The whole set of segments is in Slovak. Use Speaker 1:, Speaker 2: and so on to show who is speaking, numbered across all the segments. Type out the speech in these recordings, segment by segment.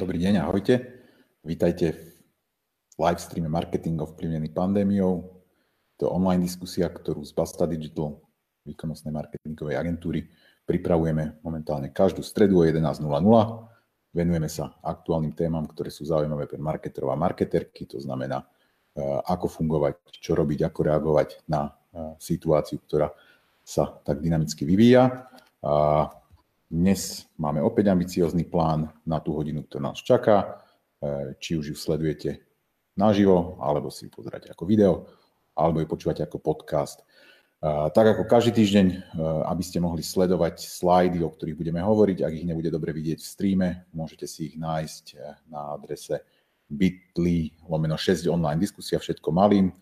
Speaker 1: Dobrý deň, ahojte. Vítajte v live streame Marketing ovplyvnený pandémiou. To je online diskusia, ktorú z Basta Digital, výkonnostnej marketingovej agentúry, pripravujeme momentálne každú stredu o 11.00. Venujeme sa aktuálnym témam, ktoré sú zaujímavé pre marketerov a marketerky, to znamená, e, ako fungovať, čo robiť, ako reagovať na e, situáciu, ktorá sa tak dynamicky vyvíja. Dnes máme opäť ambiciózny plán na tú hodinu, ktorá nás čaká. E, či už ju sledujete naživo, alebo si ju pozeráte ako video, alebo ju počúvate ako podcast. E, tak ako každý týždeň, e, aby ste mohli sledovať slajdy, o ktorých budeme hovoriť, ak ich nebude dobre vidieť v streame, môžete si ich nájsť na adrese bit.ly lomeno 6 online diskusia, všetko malým.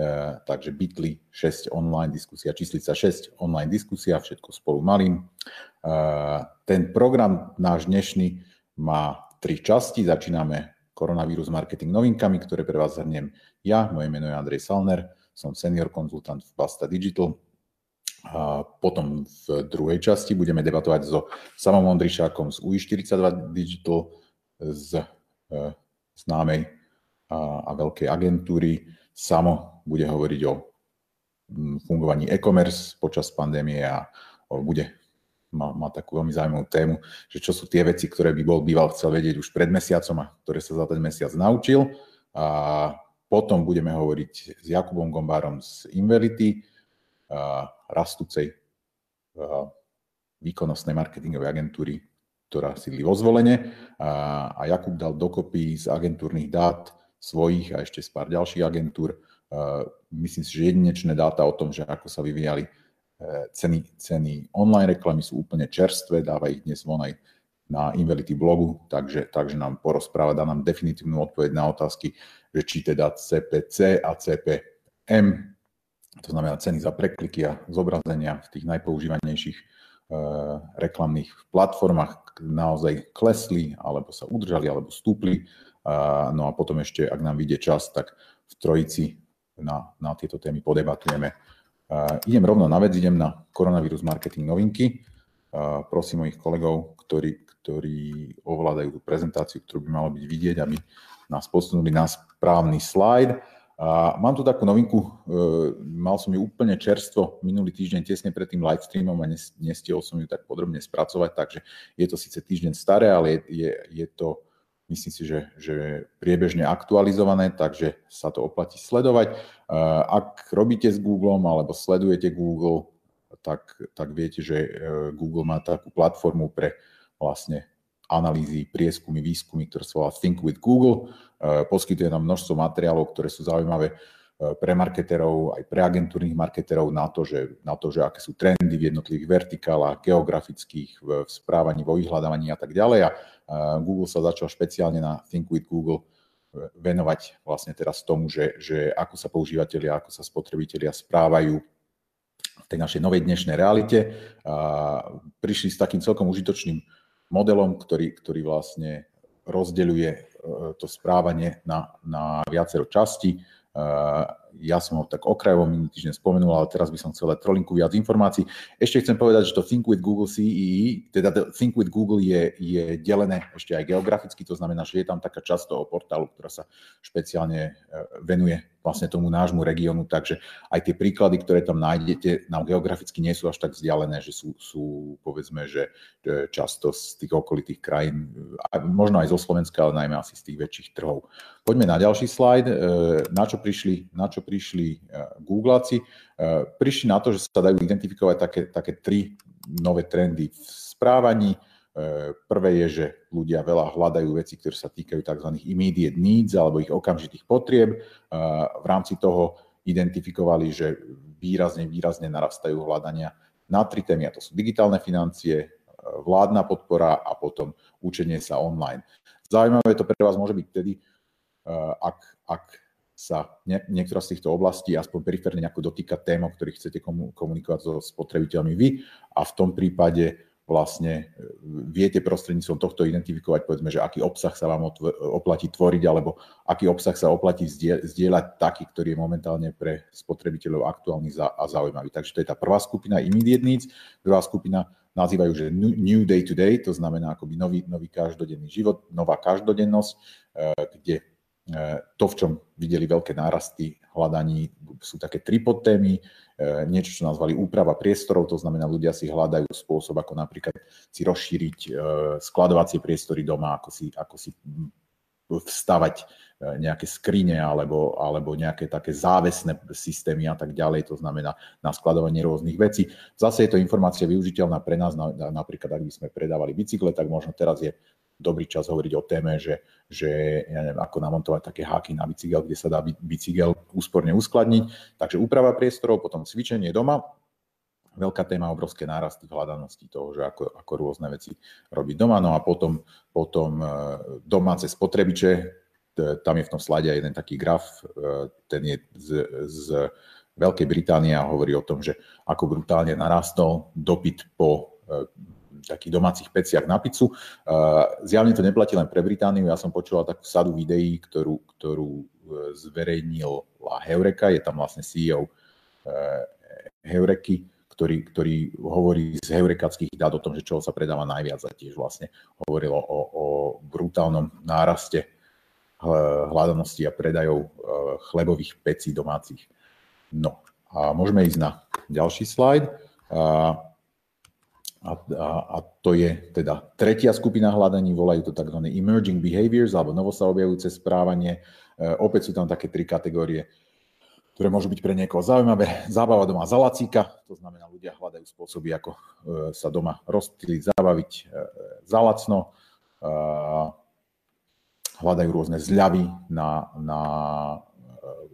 Speaker 1: Eh, takže Bitly 6 online diskusia, číslica 6 online diskusia, všetko spolu malým. Eh, ten program náš dnešný má tri časti. Začíname koronavírus marketing novinkami, ktoré pre vás zhrniem ja. Moje meno je Andrej Salner, som senior konzultant v Basta Digital. A potom v druhej časti budeme debatovať so Samom Ondrišákom z UI42 Digital, z e, známej a veľkej agentúry Samo bude hovoriť o mm, fungovaní e-commerce počas pandémie a bude má, má takú veľmi zaujímavú tému, že čo sú tie veci, ktoré by bol býval chcel vedieť už pred mesiacom a ktoré sa za ten mesiac naučil. A potom budeme hovoriť s Jakubom Gombárom z Inverity, rastúcej výkonnostnej marketingovej agentúry, ktorá sídli vo zvolenie. A, a Jakub dal dokopy z agentúrnych dát svojich a ešte z pár ďalších agentúr. Myslím si, že jedinečné dáta o tom, že ako sa vyvíjali e, ceny, ceny online reklamy sú úplne čerstvé, dáva ich dnes von aj na Invality blogu, takže, takže nám porozpráva, dá nám definitívnu odpoveď na otázky, že či teda CPC a CPM, to znamená ceny za prekliky a zobrazenia v tých najpoužívanejších e, reklamných platformách naozaj klesli, alebo sa udržali, alebo stúpli. No a potom ešte, ak nám vyjde čas, tak v trojici na, na tieto témy podebatujeme. Idem rovno na vec, idem na koronavírus marketing novinky. Prosím mojich kolegov, ktorí, ktorí ovládajú tú prezentáciu, ktorú by malo byť vidieť, aby nás posunuli na správny slajd. A mám tu takú novinku, e, mal som ju úplne čerstvo minulý týždeň tesne pred tým live a nestiel som ju tak podrobne spracovať, takže je to síce týždeň staré, ale je, je, je to myslím si, že, že priebežne aktualizované, takže sa to oplatí sledovať. Ak robíte s Googlem alebo sledujete Google, tak, tak viete, že e, Google má takú platformu pre vlastne analýzy, prieskumy, výskumy, ktoré sa volá Think with Google. E, poskytuje nám množstvo materiálov, ktoré sú zaujímavé pre marketerov, aj pre agentúrnych marketerov na to, že, na to, že aké sú trendy v jednotlivých vertikálach, geografických, v správaní, vo vyhľadávaní a tak ďalej. A Google sa začal špeciálne na Think with Google venovať vlastne teraz tomu, že, že ako sa používateľia, ako sa spotrebitelia správajú v tej našej novej dnešnej realite. Prišli s takým celkom užitočným modelom, ktorý, ktorý vlastne rozdeľuje e, to správanie na, na viacero častí ja som ho tak okrajovo minulý týždeň spomenul, ale teraz by som chcel dať trolinku viac informácií. Ešte chcem povedať, že to Think with Google CEE, e, teda Think with Google je, je delené ešte aj geograficky, to znamená, že je tam taká časť toho portálu, ktorá sa špeciálne e, venuje vlastne tomu nášmu regiónu, takže aj tie príklady, ktoré tam nájdete, nám geograficky nie sú až tak vzdialené, že sú, sú povedzme, že často z tých okolitých krajín, možno aj zo Slovenska, ale najmä asi z tých väčších trhov. Poďme na ďalší slajd, e, na čo prišli, na čo prišli e, Googleáci. E, prišli na to, že sa dajú identifikovať také, také tri nové trendy v správaní, E, prvé je, že ľudia veľa hľadajú veci, ktoré sa týkajú tzv. immediate needs alebo ich okamžitých potrieb. V rámci toho identifikovali, že výrazne, výrazne narastajú hľadania na tri témy, a to sú digitálne financie, vládna podpora a potom učenie sa online. Zaujímavé to pre vás môže byť vtedy, ak, ak sa niektorá z týchto oblastí aspoň periférne nejako dotýka tém, o ktorých chcete komunikovať so spotrebiteľmi vy a v tom prípade vlastne e, viete prostredníctvom tohto identifikovať, povedzme, že aký obsah sa vám oplatí tvoriť, alebo aký obsah sa oplatí zdieľať taký, ktorý je momentálne pre spotrebiteľov aktuálny a zaujímavý. Takže to je tá prvá skupina immediate needs. Druhá skupina nazývajú, že new day to day, to znamená akoby nový, nový každodenný život, nová každodennosť, kde to, v čom videli veľké nárasty hľadaní, sú také tri podtémy, niečo, čo nazvali úprava priestorov, to znamená, ľudia si hľadajú spôsob, ako napríklad si rozšíriť skladovacie priestory doma, ako si, ako si vstavať nejaké skrine alebo, alebo nejaké také závesné systémy a tak ďalej, to znamená na skladovanie rôznych vecí. Zase je to informácia využiteľná pre nás, napríklad ak by sme predávali bicykle, tak možno teraz je dobrý čas hovoriť o téme, že, že ja neviem, ako namontovať také háky na bicykel, kde sa dá bicykel úsporne uskladniť. Takže úprava priestorov, potom cvičenie doma, veľká téma, obrovské nárasty v hľadanosti toho, že ako, ako rôzne veci robiť doma. No a potom, potom e, domáce spotrebiče, tam je v tom slade jeden taký graf, e, ten je z, z Veľkej Británie a hovorí o tom, že ako brutálne narastol dopyt po e, takých domácich peciach na pizzu. E, zjavne to neplatí len pre Britániu, ja som počúval takú sadu videí, ktorú, ktorú zverejnil Heureka, je tam vlastne CEO Heureky, ktorý, ktorý hovorí z heurekackých dát o tom, že čo sa predáva najviac a tiež vlastne hovorilo o, o brutálnom náraste hľadanosti a predajov chlebových pecí domácich. No a môžeme ísť na ďalší slajd. A, a, a to je teda tretia skupina hľadaní, volajú to tzv. emerging behaviors alebo novo sa objavujúce správanie. E, opäť sú tam také tri kategórie, ktoré môžu byť pre niekoho zaujímavé. Zábava doma za lacíka, to znamená, ľudia hľadajú spôsoby, ako e, sa doma rozptýliť, zabaviť za lacno hľadajú rôzne zľavy na, na eh,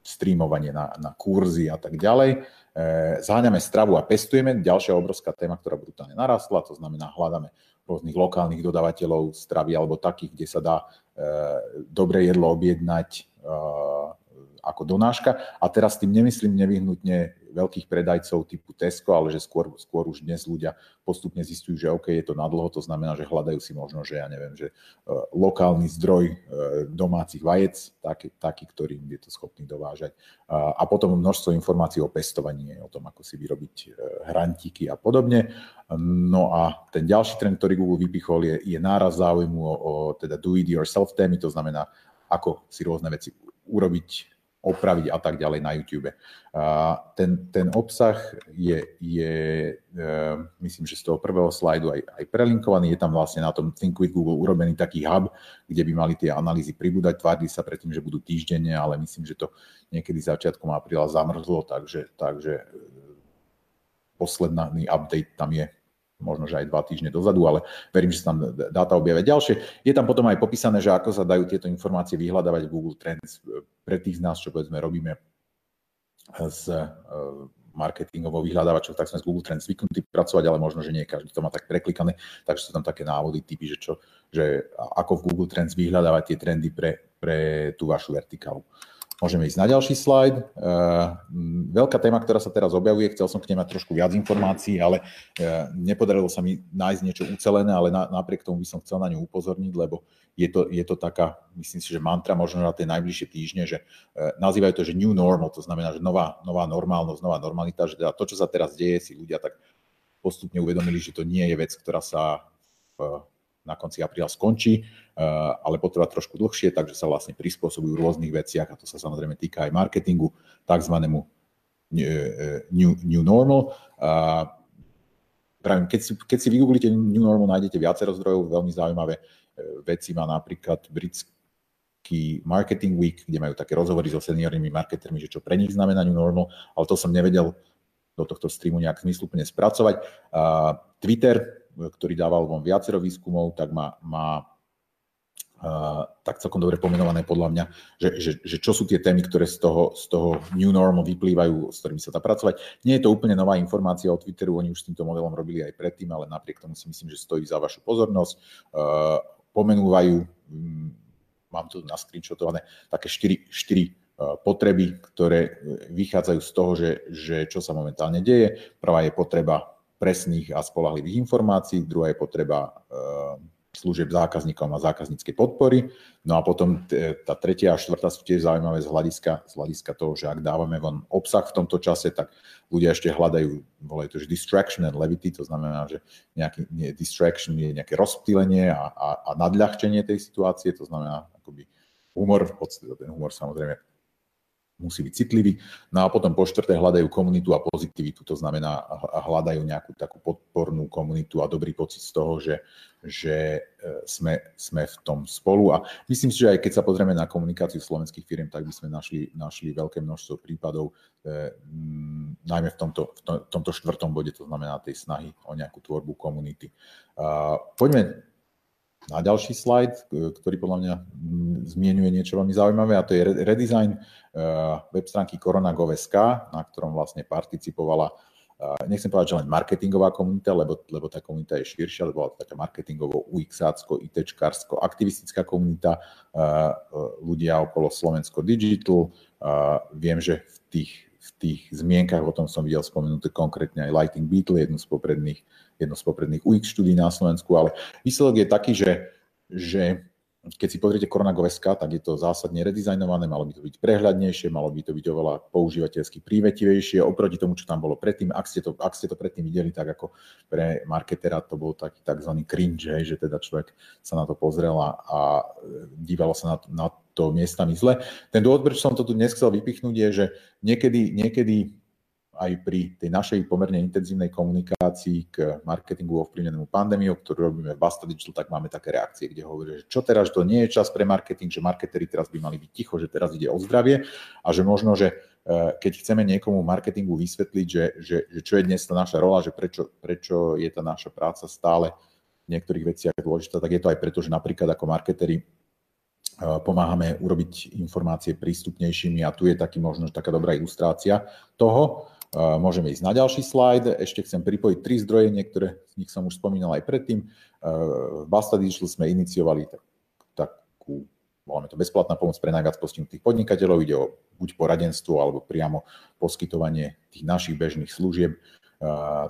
Speaker 1: streamovanie, na, na kurzy a tak ďalej. Eh, zháňame stravu a pestujeme. Ďalšia obrovská téma, ktorá brutálne narastla, to znamená, hľadáme rôznych lokálnych dodávateľov stravy alebo takých, kde sa dá eh, dobré jedlo objednať ako donáška. A teraz tým nemyslím nevyhnutne veľkých predajcov typu Tesco, ale že skôr, skôr už dnes ľudia postupne zistujú, že OK, je to nadlho, to znamená, že hľadajú si možno, že ja neviem, že uh, lokálny zdroj uh, domácich vajec, taký, taký, ktorý je to schopný dovážať. A potom množstvo informácií o pestovaní, o tom, ako si vyrobiť uh, hrantíky a podobne. No a ten ďalší trend, ktorý Google vypichol, je, je náraz záujmu o, o teda do it yourself témy, to znamená, ako si rôzne veci urobiť opraviť a tak ďalej na YouTube. Ten, ten obsah je, je, e, myslím, že z toho prvého slajdu aj, aj prelinkovaný. Je tam vlastne na tom Think with Google urobený taký hub, kde by mali tie analýzy pribúdať. Tvárdi sa predtým, že budú týždenne, ale myslím, že to niekedy začiatkom apríla zamrzlo, takže, takže e, posledný update tam je možno, že aj dva týždne dozadu, ale verím, že sa tam dáta objavia ďalšie. Je tam potom aj popísané, že ako sa dajú tieto informácie vyhľadávať v Google Trends pre tých z nás, čo povedzme robíme s e, marketingovou vyhľadávačov, tak sme z Google Trends zvyknutí pracovať, ale možno, že nie každý to má tak preklikané, takže sú tam také návody, typy, že, čo, že ako v Google Trends vyhľadávať tie trendy pre, pre tú vašu vertikálu. Môžeme ísť na ďalší slajd. Uh, veľká téma, ktorá sa teraz objavuje, chcel som k nej mať trošku viac informácií, ale uh, nepodarilo sa mi nájsť niečo ucelené, ale na, napriek tomu by som chcel na ňu upozorniť, lebo je to, je to taká, myslím si, že mantra možno na tie najbližšie týždne, že uh, nazývajú to, že new normal, to znamená, že nová, nová normálnosť, nová normalita, že teda to, čo sa teraz deje, si ľudia tak postupne uvedomili, že to nie je vec, ktorá sa v na konci apríla skončí, eh, ale potrvá trošku dlhšie, takže sa vlastne prispôsobujú v rôznych veciach a to sa samozrejme týka aj marketingu, takzvanému eh, new, new normal. Pravím, keď si, keď si vygooglite New Normal, nájdete viacero zdrojov, veľmi zaujímavé eh, veci má napríklad britský Marketing Week, kde majú také rozhovory so seniornými marketermi, že čo pre nich znamená New Normal, ale to som nevedel do tohto streamu nejak zmysluplne spracovať. Twitter ktorý dával von viacero výskumov, tak má, má Uh, tak celkom dobre pomenované podľa mňa, že, že, že čo sú tie témy, ktoré z toho, z toho new normal vyplývajú, s ktorými sa dá pracovať. Nie je to úplne nová informácia o Twitteru, oni už s týmto modelom robili aj predtým, ale napriek tomu si myslím, že stojí za vašu pozornosť. Uh, pomenúvajú, um, mám tu na screenshotované, také 4, 4 uh, potreby, ktoré vychádzajú z toho, že, že čo sa momentálne deje. Prvá je potreba presných a spolahlivých informácií, druhá je potreba eh, služieb zákazníkom a zákazníckej podpory. No a potom tá tretia a štvrtá sú tiež zaujímavé z hľadiska, z hľadiska toho, že ak dávame von obsah v tomto čase, tak ľudia ešte hľadajú, volajú to, že distraction and levity, to znamená, že nejaký nie, distraction je nejaké rozptýlenie a, a, a nadľahčenie tej situácie, to znamená akoby humor, v podstate ten humor samozrejme musí byť citlivý. No a potom po štvrté hľadajú komunitu a pozitivitu, to znamená hľadajú nejakú takú podpornú komunitu a dobrý pocit z toho, že, že e, sme, sme v tom spolu. A myslím si, že aj keď sa pozrieme na komunikáciu slovenských firm, tak by sme našli, našli veľké množstvo prípadov, eh, najmä v tomto, v tomto štvrtom bode, to znamená tej snahy o nejakú tvorbu komunity. Uh, poďme na ďalší slajd, ktorý podľa mňa zmienuje niečo veľmi zaujímavé a to je redesign eh, web stránky koronagov.sk, na ktorom vlastne participovala eh, nechcem povedať, že len marketingová komunita, lebo, lebo tá komunita je širšia, lebo bola taká marketingovo UXácko, ITčkársko, aktivistická komunita, eh, ľudia okolo Slovensko Digital. Viem, že v tých, v tých zmienkach o tom som videl spomenuté konkrétne aj Lighting Beetle, jednu z popredných jedno z popredných UX štúdí na Slovensku, ale výsledok je taký, že, že keď si pozriete Koronagov.sk, tak je to zásadne redizajnované, malo by to byť prehľadnejšie, malo by to byť oveľa používateľsky prívetivejšie oproti tomu, čo tam bolo predtým. Ak ste to, ak ste to predtým videli, tak ako pre marketera to bol taký tzv. cringe, že teda človek sa na to pozrel a dívalo sa na to, na to miestami zle. Ten dôvod, prečo som to tu dnes chcel vypichnúť, je, že niekedy, niekedy aj pri tej našej pomerne intenzívnej komunikácii k marketingu ovplyvnenému pandémiou, ktorú robíme v Basta Digital, tak máme také reakcie, kde hovorí, že čo teraz, to nie je čas pre marketing, že marketeri teraz by mali byť ticho, že teraz ide o zdravie a že možno, že e, keď chceme niekomu marketingu vysvetliť, že, že, že čo je dnes tá naša rola, že prečo, prečo je tá naša práca stále v niektorých veciach dôležitá, tak je to aj preto, že napríklad ako marketeri e, pomáhame urobiť informácie prístupnejšími a tu je taký možno taká dobrá ilustrácia toho. Môžeme ísť na ďalší slajd. Ešte chcem pripojiť tri zdroje, niektoré z nich som už spomínal aj predtým. V Basta Digital sme iniciovali takú, voláme to bezplatná pomoc pre najviac postihnutých podnikateľov. Ide o buď poradenstvo alebo priamo poskytovanie tých našich bežných služieb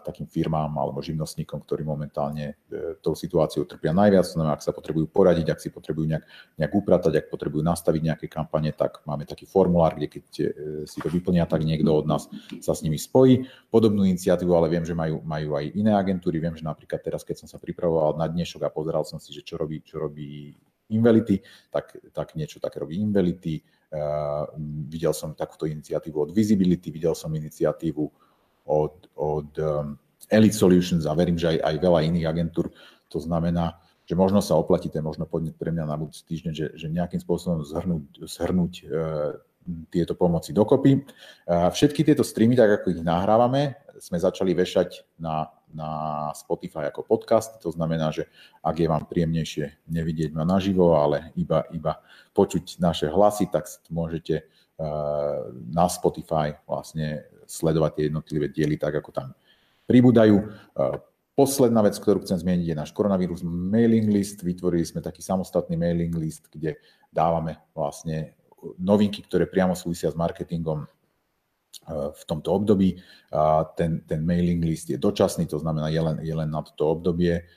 Speaker 1: takým firmám alebo živnostníkom, ktorí momentálne e, tou situáciou trpia najviac. Znamená, ak sa potrebujú poradiť, ak si potrebujú nejak, nejak upratať, ak potrebujú nastaviť nejaké kampane, tak máme taký formulár, kde keď e, si to vyplnia, tak niekto od nás sa s nimi spojí. Podobnú iniciatívu, ale viem, že majú, majú aj iné agentúry. Viem, že napríklad teraz, keď som sa pripravoval na dnešok a pozeral som si, že čo robí, čo robí Invelity, tak, tak niečo také robí Invelity. Uh, videl som takúto iniciatívu od Visibility, videl som iniciatívu od, od um, Elite Solutions a verím, že aj, aj veľa iných agentúr. To znamená, že možno sa oplatí, to možno podnet pre mňa na budúci týždeň, že, že nejakým spôsobom zhrnúť, zhrnúť e, tieto pomoci dokopy. A všetky tieto streamy, tak ako ich nahrávame, sme začali vešať na, na Spotify ako podcast. To znamená, že ak je vám príjemnejšie nevidieť ma naživo, ale iba, iba počuť naše hlasy, tak môžete uh, na Spotify vlastne sledovať tie jednotlivé diely tak, ako tam pribúdajú. Posledná vec, ktorú chcem zmieniť, je náš koronavírus mailing list. Vytvorili sme taký samostatný mailing list, kde dávame vlastne novinky, ktoré priamo súvisia s marketingom v tomto období. Ten, ten mailing list je dočasný, to znamená, je len, je len na toto obdobie.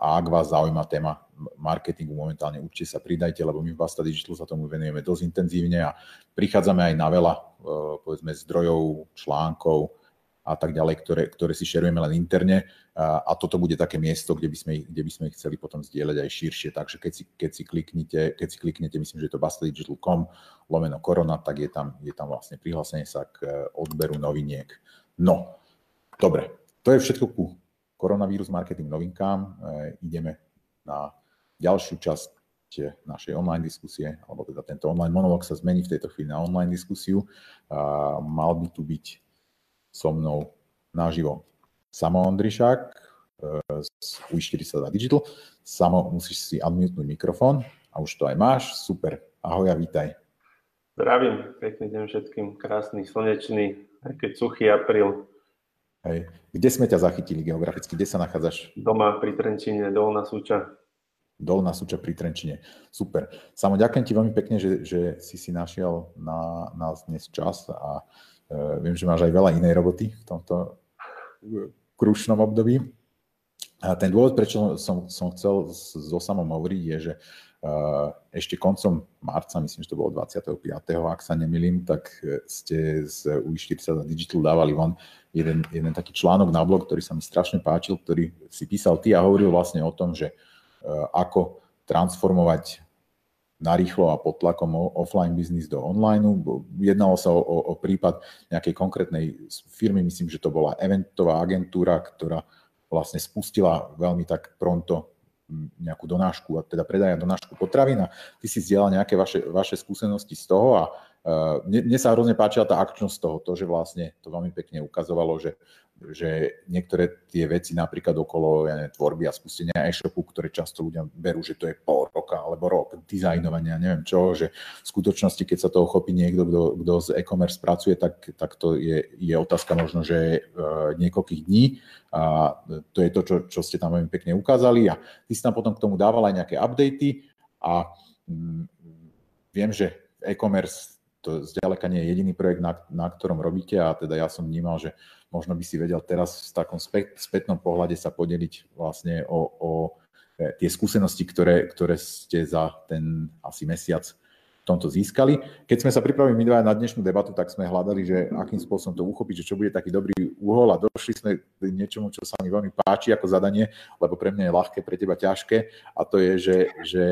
Speaker 1: A ak vás zaujíma téma marketingu momentálne, určite sa pridajte, lebo my v Basta Digital sa tomu venujeme dosť intenzívne a prichádzame aj na veľa Eh, povedzme zdrojov, článkov a tak ďalej, ktoré, ktoré si šerujeme len interne a toto bude také miesto, kde by sme, kde by sme ich chceli potom zdieľať aj širšie. Takže keď si, keď si, kliknete, keď si kliknete, myslím, že je to bastadigital.com lomeno korona, tak je tam, je tam vlastne prihlásenie sa k eh, odberu noviniek. No, dobre, to je všetko ku koronavírus marketing novinkám. E, ideme na ďalšiu časť našej online diskusie, alebo teda tento online monolog sa zmení v tejto chvíli na online diskusiu. A mal by tu byť so mnou naživo Samo Ondrišák z UI42 Digital. Samo, musíš si unmutenúť mikrofón a už to aj máš. Super. Ahoj a vítaj.
Speaker 2: Zdravím, pekný deň všetkým, krásny, slnečný, aj keď suchý apríl.
Speaker 1: Hej. Kde sme ťa zachytili geograficky? Kde sa nachádzaš?
Speaker 2: Doma pri Trenčine, Dolná Súča.
Speaker 1: Dolná súča pri Trenčine. Super. Samo ďakujem ti veľmi pekne, že, že si si našiel na nás dnes čas a viem, že máš aj veľa inej roboty v tomto krušnom období. A ten dôvod, prečo som, som chcel so samom hovoriť, je, že uh, ešte koncom marca, myslím, že to bolo 25. ak sa nemilím, tak e, ste z UI40 Digital dávali von jeden, jeden taký článok na blog, ktorý sa mi strašne páčil, ktorý si písal ty a hovoril vlastne o tom, že ako transformovať narýchlo a pod tlakom offline biznis do online. Jednalo sa o, o, prípad nejakej konkrétnej firmy, myslím, že to bola eventová agentúra, ktorá vlastne spustila veľmi tak pronto nejakú donášku, a teda predaja donášku potravín a ty si zdieľal nejaké vaše, vaše skúsenosti z toho a uh, mne, mne sa hrozne páčila tá akčnosť toho, to, že vlastne to veľmi pekne ukazovalo, že že niektoré tie veci napríklad okolo ja neviem, tvorby a spustenia e-shopu, ktoré často ľudia berú, že to je pol roka alebo rok dizajnovania, neviem čo, že v skutočnosti, keď sa toho chopí niekto, kto, kto z e-commerce pracuje, tak, tak to je, je otázka možno, že uh, niekoľkých dní. A to je to, čo, čo ste tam veľmi pekne ukázali a ty si tam potom k tomu dával aj nejaké updaty a mm, viem, že e-commerce to zďaleka nie je jediný projekt, na, na ktorom robíte a teda ja som vnímal, že možno by si vedel teraz v takom spätnom pohľade sa podeliť vlastne o, o e, tie skúsenosti, ktoré, ktoré ste za ten asi mesiac v tomto získali. Keď sme sa pripravili my dva na dnešnú debatu, tak sme hľadali, že akým spôsobom to uchopiť, že čo bude taký dobrý uhol a došli sme k niečomu, čo sa mi veľmi páči ako zadanie, lebo pre mňa je ľahké, pre teba ťažké a to je, že, že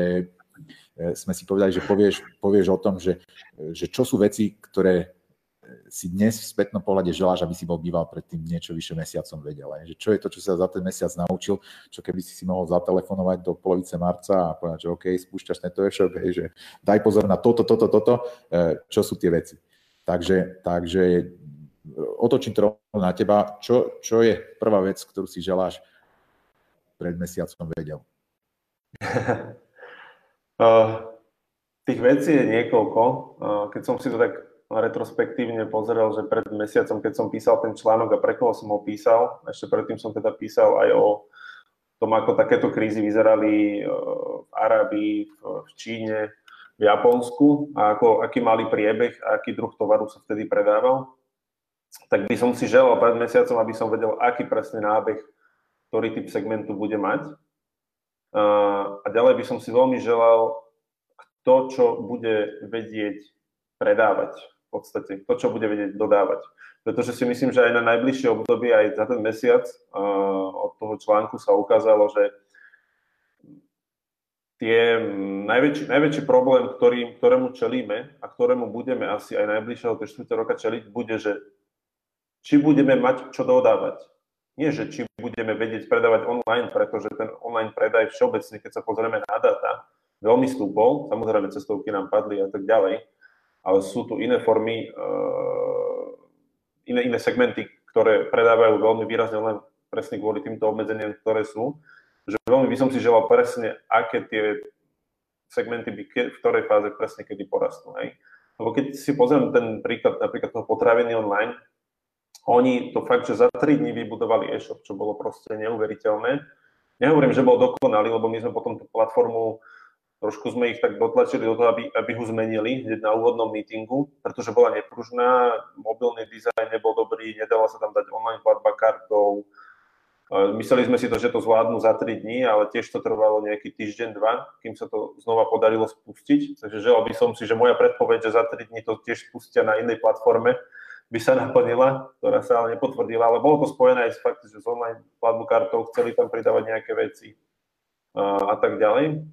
Speaker 1: sme si povedali, že povieš, povieš o tom, že, že čo sú veci, ktoré si dnes v spätnom pohľade želáš, aby si bol býval predtým niečo vyše mesiacom vedel. Že čo je to, čo sa za ten mesiac naučil, čo keby si si mohol zatelefonovať do polovice marca a povedať, že OK, spúšťaš tento e-shop, hej, že daj pozor na toto, toto, toto, e, čo sú tie veci. Takže, takže otočím to na teba. Čo, čo je prvá vec, ktorú si želáš pred mesiacom vedel?
Speaker 2: Uh, tých vecí je niekoľko. Uh, keď som si to tak retrospektívne pozrel, že pred mesiacom, keď som písal ten článok a pre koho som ho písal, ešte predtým som teda písal aj o tom, ako takéto krízy vyzerali uh, v Arabii, v Číne, v Japonsku a ako, aký mali priebeh a aký druh tovaru sa vtedy predával, tak by som si želal pred mesiacom, aby som vedel, aký presný nábeh, ktorý typ segmentu bude mať a ďalej by som si veľmi želal kto, čo bude vedieť predávať v podstate, kto, čo bude vedieť dodávať. Pretože si myslím, že aj na najbližšie obdobie, aj za ten mesiac od toho článku sa ukázalo, že tie najväčší, najväčší problém, ktorý, ktorému čelíme a ktorému budeme asi aj najbližšieho 4 roka čeliť, bude, že či budeme mať čo dodávať nie, že či budeme vedieť predávať online, pretože ten online predaj všeobecne, keď sa pozrieme na data, veľmi stúpol, samozrejme cestovky nám padli a tak ďalej, ale sú tu iné formy, uh, iné, iné segmenty, ktoré predávajú veľmi výrazne len presne kvôli týmto obmedzeniam, ktoré sú, že veľmi by som si želal presne, aké tie segmenty by v ktorej fáze presne kedy porastú. Hej. Lebo keď si pozriem ten príklad napríklad toho potraviny online, oni to fakt, že za 3 dní vybudovali e-shop, čo bolo proste neuveriteľné. Nehovorím, že bol dokonalý, lebo my sme potom tú platformu, trošku sme ich tak dotlačili do toho, aby, aby ho zmenili hneď na úvodnom meetingu, pretože bola nepružná, mobilný dizajn nebol dobrý, nedala sa tam dať online platba kartou. Mysleli sme si to, že to zvládnu za 3 dní, ale tiež to trvalo nejaký týždeň, dva, kým sa to znova podarilo spustiť. Takže želal by som si, že moja predpoveď, že za 3 dní to tiež spustia na inej platforme, by sa naplnila, ktorá sa ale nepotvrdila, ale bolo to spojené aj s faktom, že s online platbu kartou chceli tam pridávať nejaké veci a, tak ďalej.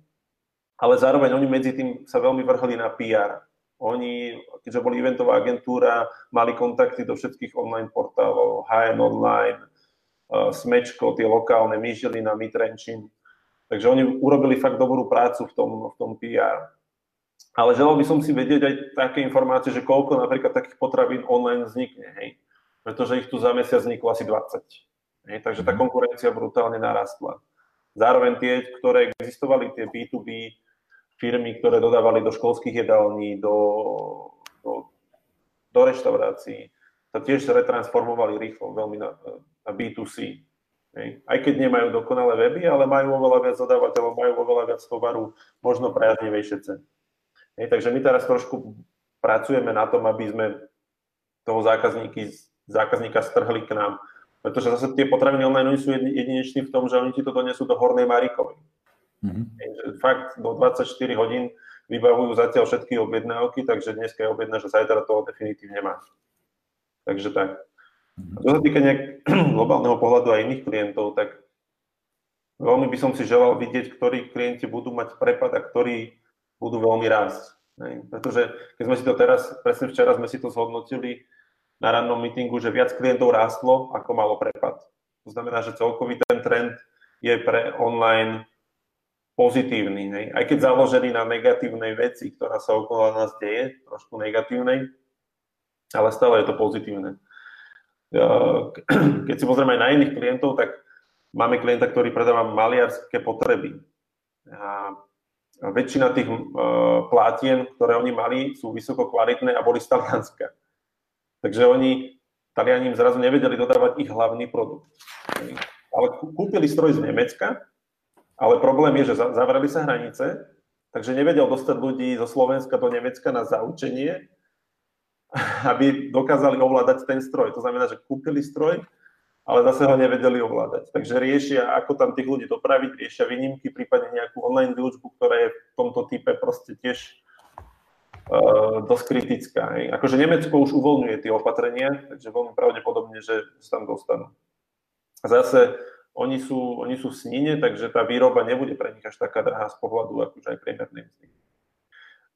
Speaker 2: Ale zároveň oni medzi tým sa veľmi vrhli na PR. Oni, keďže boli eventová agentúra, mali kontakty do všetkých online portálov, HN Online, Smečko, tie lokálne, Myžilina, Mitrenčín. Takže oni urobili fakt dobrú prácu v tom, v tom PR. Ale želal by som si vedieť aj také informácie, že koľko napríklad takých potravín online vznikne, hej. Pretože ich tu za mesiac vzniklo asi 20. Hej. Takže tá mhm. konkurencia brutálne narastla. Zároveň tie, ktoré existovali, tie B2B firmy, ktoré dodávali do školských jedální, do, do, do reštaurácií, sa tiež retransformovali rýchlo, veľmi na, na B2C. Hej. Aj keď nemajú dokonalé weby, ale majú oveľa viac dodávateľov, majú oveľa viac tovaru, možno priaznivejšie ceny. Hej, takže my teraz trošku pracujeme na tom, aby sme toho zákazníky, zákazníka strhli k nám Pretože zase tie potraviny online sú jedineční v tom, že oni ti to donesú do Hornej Marikovej. Mm-hmm. Fakt do 24 hodín vybavujú zatiaľ všetky objednávky, takže dneska je objedná, že zajtra to definitívne má. Takže tak. A čo sa týka nejak globálneho pohľadu aj iných klientov, tak veľmi by som si želal vidieť, ktorí klienti budú mať prepad a ktorí budú veľmi rásť. Pretože keď sme si to teraz, presne včera sme si to zhodnotili, na rannom meetingu, že viac klientov rástlo, ako malo prepad. To znamená, že celkový ten trend je pre online pozitívny. Ne? Aj keď založený na negatívnej veci, ktorá sa okolo nás deje, trošku negatívnej, ale stále je to pozitívne. Keď si pozrieme aj na iných klientov, tak máme klienta, ktorý predáva maliarské potreby. A väčšina tých e, plátien, ktoré oni mali, sú vysoko kvalitné a boli z Talianska. Takže oni, Taliani zrazu nevedeli dodávať ich hlavný produkt. Ale kúpili stroj z Nemecka, ale problém je, že zavreli sa hranice, takže nevedel dostať ľudí zo Slovenska do Nemecka na zaučenie, aby dokázali ovládať ten stroj. To znamená, že kúpili stroj, ale zase ho nevedeli ovládať. Takže riešia, ako tam tých ľudí dopraviť, riešia výnimky, prípadne nejakú online výučbu, ktorá je v tomto type proste tiež uh, dosť kritická. Hej. Akože Nemecko už uvoľňuje tie opatrenia, takže veľmi pravdepodobne, že sa tam dostanú. Zase oni sú, oni sú v snine, takže tá výroba nebude pre nich až taká drahá z pohľadu akože aj priemernej mzdy.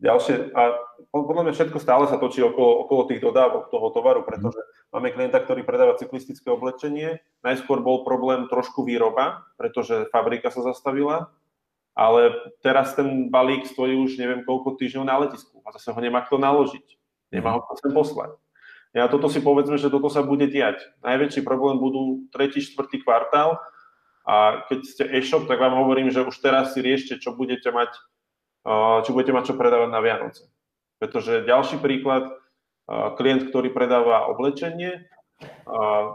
Speaker 2: Ďalšie, a podľa mňa všetko stále sa točí okolo, okolo tých dodávok toho tovaru, pretože máme klienta, ktorý predáva cyklistické oblečenie. Najskôr bol problém trošku výroba, pretože fabrika sa zastavila ale teraz ten balík stojí už neviem koľko týždňov na letisku a zase ho nemá kto naložiť. Nemá ho kto sem poslať. Ja toto si povedzme, že toto sa bude diať. Najväčší problém budú 3. 4. kvartál a keď ste e-shop, tak vám hovorím, že už teraz si riešte, čo budete mať, čo budete mať čo predávať na Vianoce. Pretože ďalší príklad, klient, ktorý predáva oblečenie,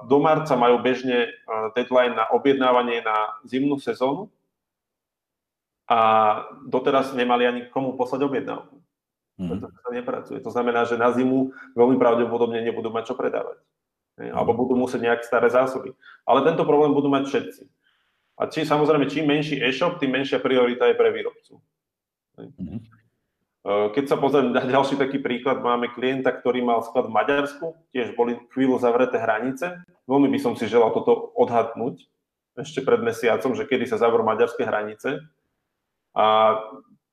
Speaker 2: do marca majú bežne deadline na objednávanie na zimnú sezónu, a doteraz nemali ani komu poslať objednávku. Mm. Pretože sa nepracuje. To znamená, že na zimu veľmi pravdepodobne nebudú mať čo predávať. Alebo budú musieť nejak staré zásoby. Ale tento problém budú mať všetci. A či, samozrejme, čím menší e-shop, tým menšia priorita je pre výrobcu. Mm. Keď sa pozriem na ďalší taký príklad, máme klienta, ktorý mal sklad v Maďarsku, tiež boli chvíľu zavreté hranice. Veľmi by som si želal toto odhadnúť ešte pred mesiacom, že kedy sa zavrú maďarské hranice. A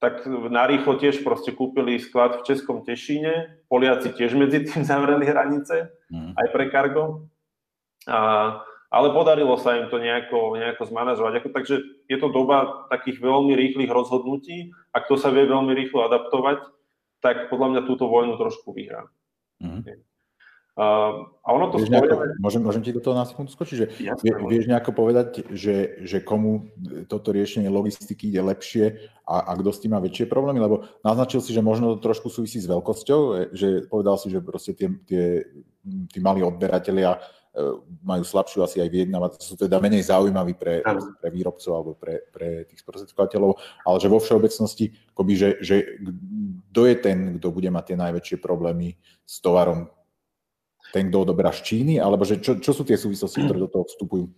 Speaker 2: tak narýchlo tiež proste kúpili sklad v Českom Tešíne. Poliaci tiež medzi tým zavreli hranice, mm. aj pre kargo. A, ale podarilo sa im to nejako, nejako zmanažovať. Ako, takže je to doba takých veľmi rýchlych rozhodnutí a kto sa vie veľmi rýchlo adaptovať, tak podľa mňa túto vojnu trošku vyhrá. Mm.
Speaker 1: Uh, a ono to vieš nejako, môžem, môžem ti do toho na sekundu skočiť, že vie, vieš nejako povedať, že, že komu toto riešenie logistiky ide lepšie a, a kto s tým má väčšie problémy, lebo naznačil si, že možno to trošku súvisí s veľkosťou, že povedal si, že proste tie, tie, tí malí odberatelia e, majú slabšiu asi aj vyjednávať, sú teda menej zaujímaví pre, pre výrobcov alebo pre, pre tých sprostredkovateľov, ale že vo všeobecnosti, akoby, že, že kto je ten, kto bude mať tie najväčšie problémy s tovarom? Ten, kto odoberá z Číny, alebo že čo, čo sú tie súvislosti, ktoré do toho vstupujú?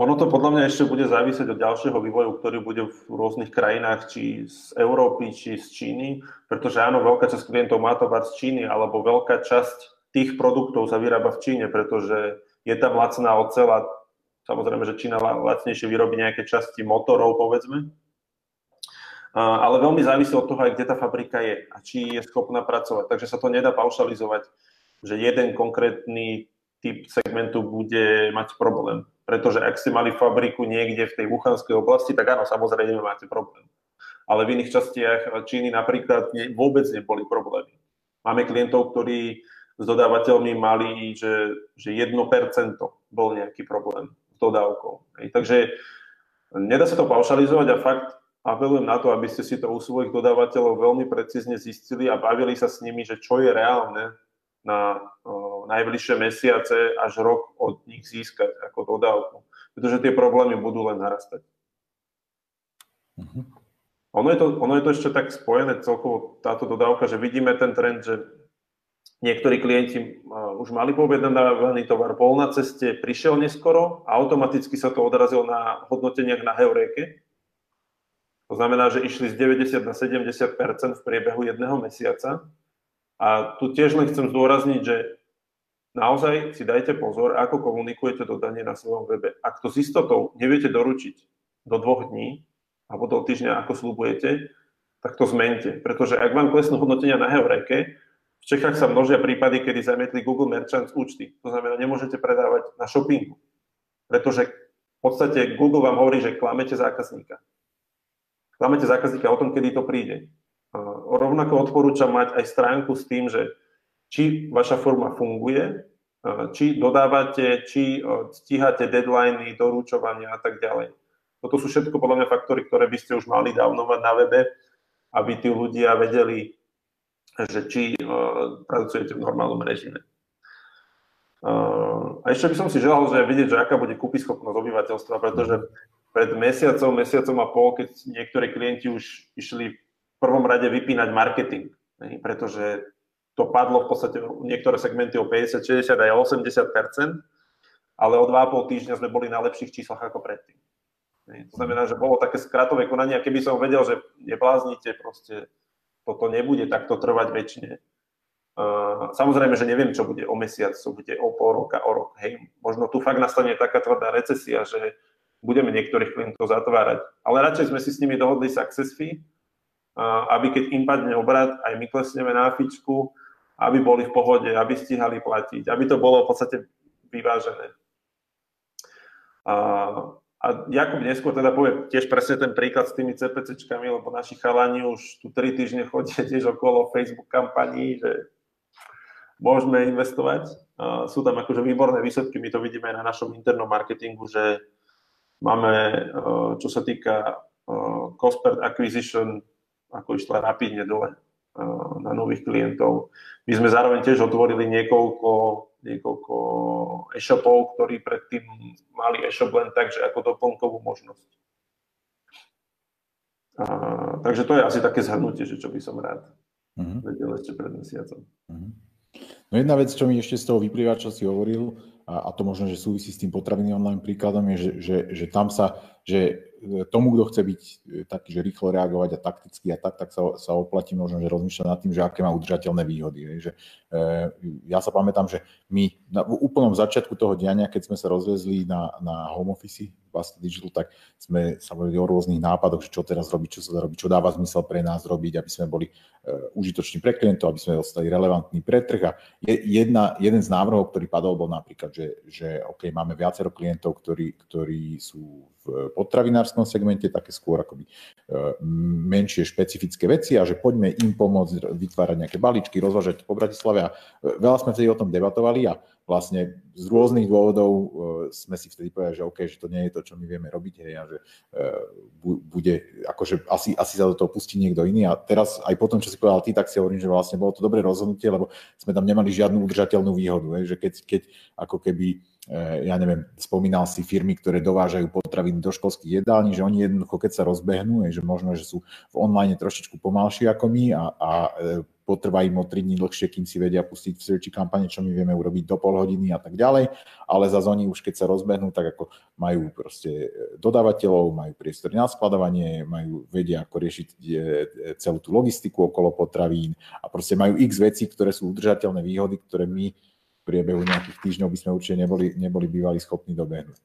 Speaker 2: Ono to podľa mňa ešte bude závisieť od ďalšieho vývoju, ktorý bude v rôznych krajinách, či z Európy, či z Číny, pretože áno, veľká časť klientov má tovar z Číny, alebo veľká časť tých produktov sa vyrába v Číne, pretože je tam lacná oceľ a samozrejme, že Čína lacnejšie vyrobí nejaké časti motorov, povedzme. Ale veľmi závisí od toho, aj kde tá fabrika je a či je schopná pracovať. Takže sa to nedá paušalizovať že jeden konkrétny typ segmentu bude mať problém. Pretože ak ste mali fabriku niekde v tej Wuhanskej oblasti, tak áno, samozrejme máte problém. Ale v iných častiach Číny napríklad vôbec neboli problémy. Máme klientov, ktorí s dodávateľmi mali, že, že 1% bol nejaký problém s dodávkou. Hej. Takže nedá sa to paušalizovať a fakt apelujem na to, aby ste si to u svojich dodávateľov veľmi precízne zistili a bavili sa s nimi, že čo je reálne na o, najbližšie mesiace až rok od nich získať ako dodávku. Pretože tie problémy budú len narastať. Uh-huh. Ono, je to, ono je to ešte tak spojené celkovo táto dodávka, že vidíme ten trend, že Niektorí klienti už mali poobjednaný tovar, bol na ceste, prišiel neskoro a automaticky sa to odrazilo na hodnoteniach na Heureke. To znamená, že išli z 90 na 70% v priebehu jedného mesiaca. A tu tiež len chcem zdôrazniť, že naozaj si dajte pozor, ako komunikujete dodanie na svojom webe. Ak to s istotou neviete doručiť do dvoch dní alebo do týždňa, ako slúbujete, tak to zmente. Pretože ak vám klesnú hodnotenia na Heureke, v Čechách sa množia prípady, kedy zamietli Google Merchants účty. To znamená, nemôžete predávať na shoppingu. Pretože v podstate Google vám hovorí, že klamete zákazníka. Klamete zákazníka o tom, kedy to príde. Rovnako odporúčam mať aj stránku s tým, že či vaša forma funguje, či dodávate, či stíhate deadliny, doručovania a tak ďalej. Toto sú všetko podľa mňa faktory, ktoré by ste už mali dávno mať na webe, aby tí ľudia vedeli, že či uh, pracujete v normálnom režime. Uh, a ešte by som si želal, že vidieť, že aká bude kúpyschopnosť obyvateľstva, pretože pred mesiacom, mesiacom a pol, keď niektorí klienti už išli v prvom rade vypínať marketing, ne? pretože to padlo v podstate niektoré segmenty o 50, 60 aj 80% ale o 2,5 týždňa sme boli na lepších číslach ako predtým. Ne? To znamená, že bolo také skratové konanie a keby som vedel, že nebláznite proste toto nebude takto trvať väčšine. Uh, samozrejme, že neviem, čo bude o mesiac, čo bude o pol roka, o rok. Hej, možno tu fakt nastane taká tvrdá recesia, že budeme niektorých klientov zatvárať. Ale radšej sme si s nimi dohodli success fee, uh, aby keď im padne obrad, aj my klesneme na fičku, aby boli v pohode, aby stíhali platiť, aby to bolo v podstate vyvážené. Uh, a Jakub neskôr teda povie tiež presne ten príklad s tými CPCčkami, lebo naši chalani už tu 3 týždne chodia tiež okolo Facebook kampaní, že môžeme investovať. Sú tam akože výborné výsledky, my to vidíme aj na našom internom marketingu, že máme, uh, čo sa týka uh, cost per acquisition, ako išla rapidne dole na nových klientov. My sme zároveň tiež otvorili niekoľko niekoľko e-shopov, ktorí predtým mali e-shop len tak, že ako doplnkovú možnosť. A, takže to je asi také zhrnutie, že čo by som rád uh-huh. vedel ešte pred mesiacom. Uh-huh.
Speaker 1: No jedna vec, čo mi ešte z toho vyplýva, čo si hovoril, a, a to možno, že súvisí s tým potraviny online príkladom, je, že, že, že tam sa, že tomu, kto chce byť e, taký, že rýchlo reagovať a takticky a tak, tak sa, sa oplatí možno, že rozmýšľať nad tým, že aké má udržateľné výhody. Že, e, ja sa pamätám, že my na, v úplnom začiatku toho diania, keď sme sa rozvezli na, na home office Basta Digital, tak sme sa bavili o rôznych nápadoch, že čo teraz robiť, čo sa dá robiť, čo dáva zmysel pre nás robiť, aby sme boli e, užitoční pre klientov, aby sme ostali relevantní pre trh. A jedna, jeden z návrhov, ktorý padol, bol napríklad, že, že OK, máme viacero klientov, ktorí, ktorí sú v potravinárskom segmente, také skôr akoby e, menšie špecifické veci a že poďme im pomôcť vytvárať nejaké balíčky, rozvážať po Bratislave a e, veľa sme vtedy o tom debatovali a vlastne z rôznych dôvodov e, sme si vtedy povedali, že OK, že to nie je to, čo my vieme robiť hej, a že bude, akože asi, asi sa do toho pustí niekto iný. A teraz aj po tom, čo si povedal ty, tak si hovorím, že vlastne bolo to dobré rozhodnutie, lebo sme tam nemali žiadnu udržateľnú výhodu, hej, že keď, keď ako keby ja neviem, spomínal si firmy, ktoré dovážajú potraviny do školských jedální, že oni jednoducho, keď sa rozbehnú, je, že možno, že sú v online trošičku pomalšie ako my a, a eh, potrvá im o 3 dní dlhšie, kým si vedia pustiť v searchi kampane, čo my vieme urobiť do pol hodiny a tak ďalej, ale za oni už keď sa rozbehnú, tak ako majú proste eh, dodávateľov, majú priestory na skladovanie, majú, vedia ako riešiť celú tú logistiku okolo potravín a proste majú x veci, ktoré sú udržateľné výhody, ktoré my priebehu nejakých týždňov by sme určite neboli, neboli bývali schopní dobehnúť.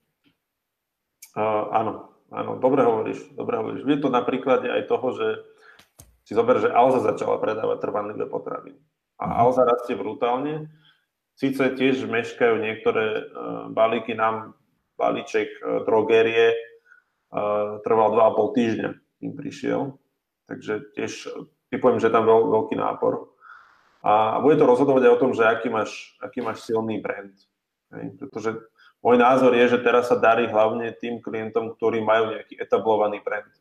Speaker 2: Uh, áno, áno, dobre hovoríš, dobre hovoríš. Je to na príklade aj toho, že si zober, že Alza začala predávať trvanlivé potraviny. A uh-huh. Alza rastie brutálne. Sice tiež meškajú niektoré uh, balíky, nám balíček uh, drogerie uh, trval 2,5 týždňa, im prišiel. Takže tiež typujem, že tam veľ, veľký nápor. A bude to rozhodovať aj o tom, že aký máš, aký máš silný brand. Hej? Pretože môj názor je, že teraz sa darí hlavne tým klientom, ktorí majú nejaký etablovaný brand.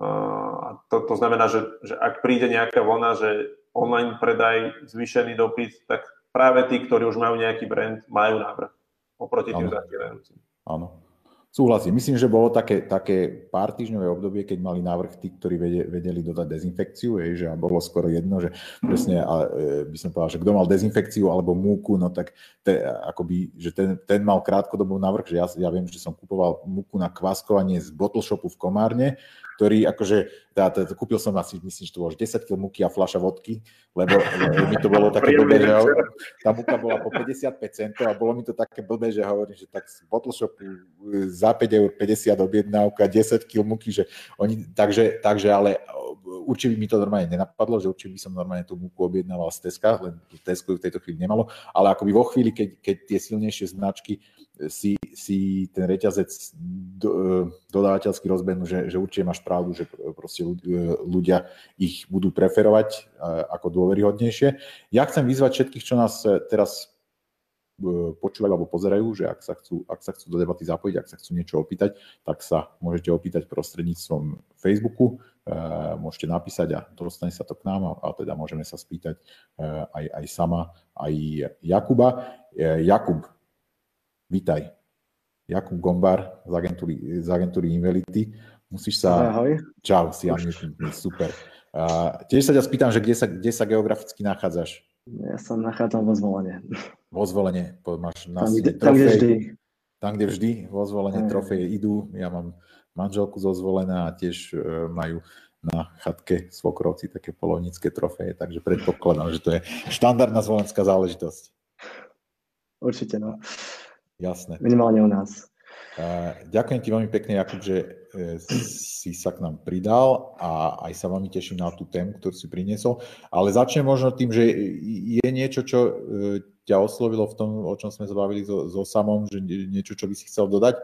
Speaker 2: A to, to znamená, že, že ak príde nejaká vlna, že online predaj, zvýšený dopyt, tak práve tí, ktorí už majú nejaký brand, majú návrh oproti tým zatierajúcim.
Speaker 1: Áno. Súhlasím. Myslím, že bolo také, také pár týždňové obdobie, keď mali návrh tí, ktorí vedeli dodať dezinfekciu, je, že bolo skoro jedno, že presne, a, e, by som povedal, že kto mal dezinfekciu alebo múku, no tak te, akoby, že ten, ten mal krátkodobý návrh, že ja, ja viem, že som kupoval múku na kváskovanie z bottle shopu v Komárne, ktorý akože, tá, tá, kúpil som asi, myslím, že to bolo 10 kg múky a fľaša vodky, lebo, mi to bolo také blbé, že tá múka bola po 55 centov a bolo mi to také blbé, že hovorím, že tak z bottle shopu za 5 eur 50 objednávka, 10 kg múky, že oni, takže, takže ale určite by mi to normálne nenapadlo, že určite by som normálne tú múku objednával z Teska, len Tesco v tejto chvíli nemalo, ale akoby vo chvíli, keď, keď tie silnejšie značky si, si ten reťazec do, e, dodávateľský rozbehnú, že, že určite máš pravdu, že proste e, ľudia ich budú preferovať e, ako dôveryhodnejšie. Ja chcem vyzvať všetkých, čo nás teraz počúvajú alebo pozerajú, že ak sa, chcú, ak sa chcú do debaty zapojiť, ak sa chcú niečo opýtať, tak sa môžete opýtať prostredníctvom Facebooku, môžete napísať a dostane sa to k nám a, a teda môžeme sa spýtať aj, aj sama, aj Jakuba. Jakub, Vítaj. Jakub Gombar z agentúry, z agentúry Invelity. Musíš sa...
Speaker 3: Ahoj.
Speaker 1: Čau, si super. Uh, tiež sa ťa spýtam, že kde sa, kde sa geograficky nachádzaš?
Speaker 3: Ja sa nachádzam vo zvolenie.
Speaker 1: Vo zvolenie, máš
Speaker 3: na tam, kde, tam, kde vždy.
Speaker 1: Tam, kde vždy, vo zvolenie trofeje idú. Ja mám manželku zo zvolená a tiež uh, majú na chatke svokrovci také polovnícke trofeje, takže predpokladám, že to je štandardná zvolenská záležitosť.
Speaker 3: Určite, no.
Speaker 1: Jasné.
Speaker 3: Minimálne u nás.
Speaker 1: Ďakujem ti veľmi pekne, Jakub, že e, si sa k nám pridal a aj sa veľmi teším na tú tému, ktorú si priniesol. Ale začnem možno tým, že je niečo, čo e, ťa oslovilo v tom, o čom sme zbavili so, so samom, že niečo, čo by si chcel dodať. E,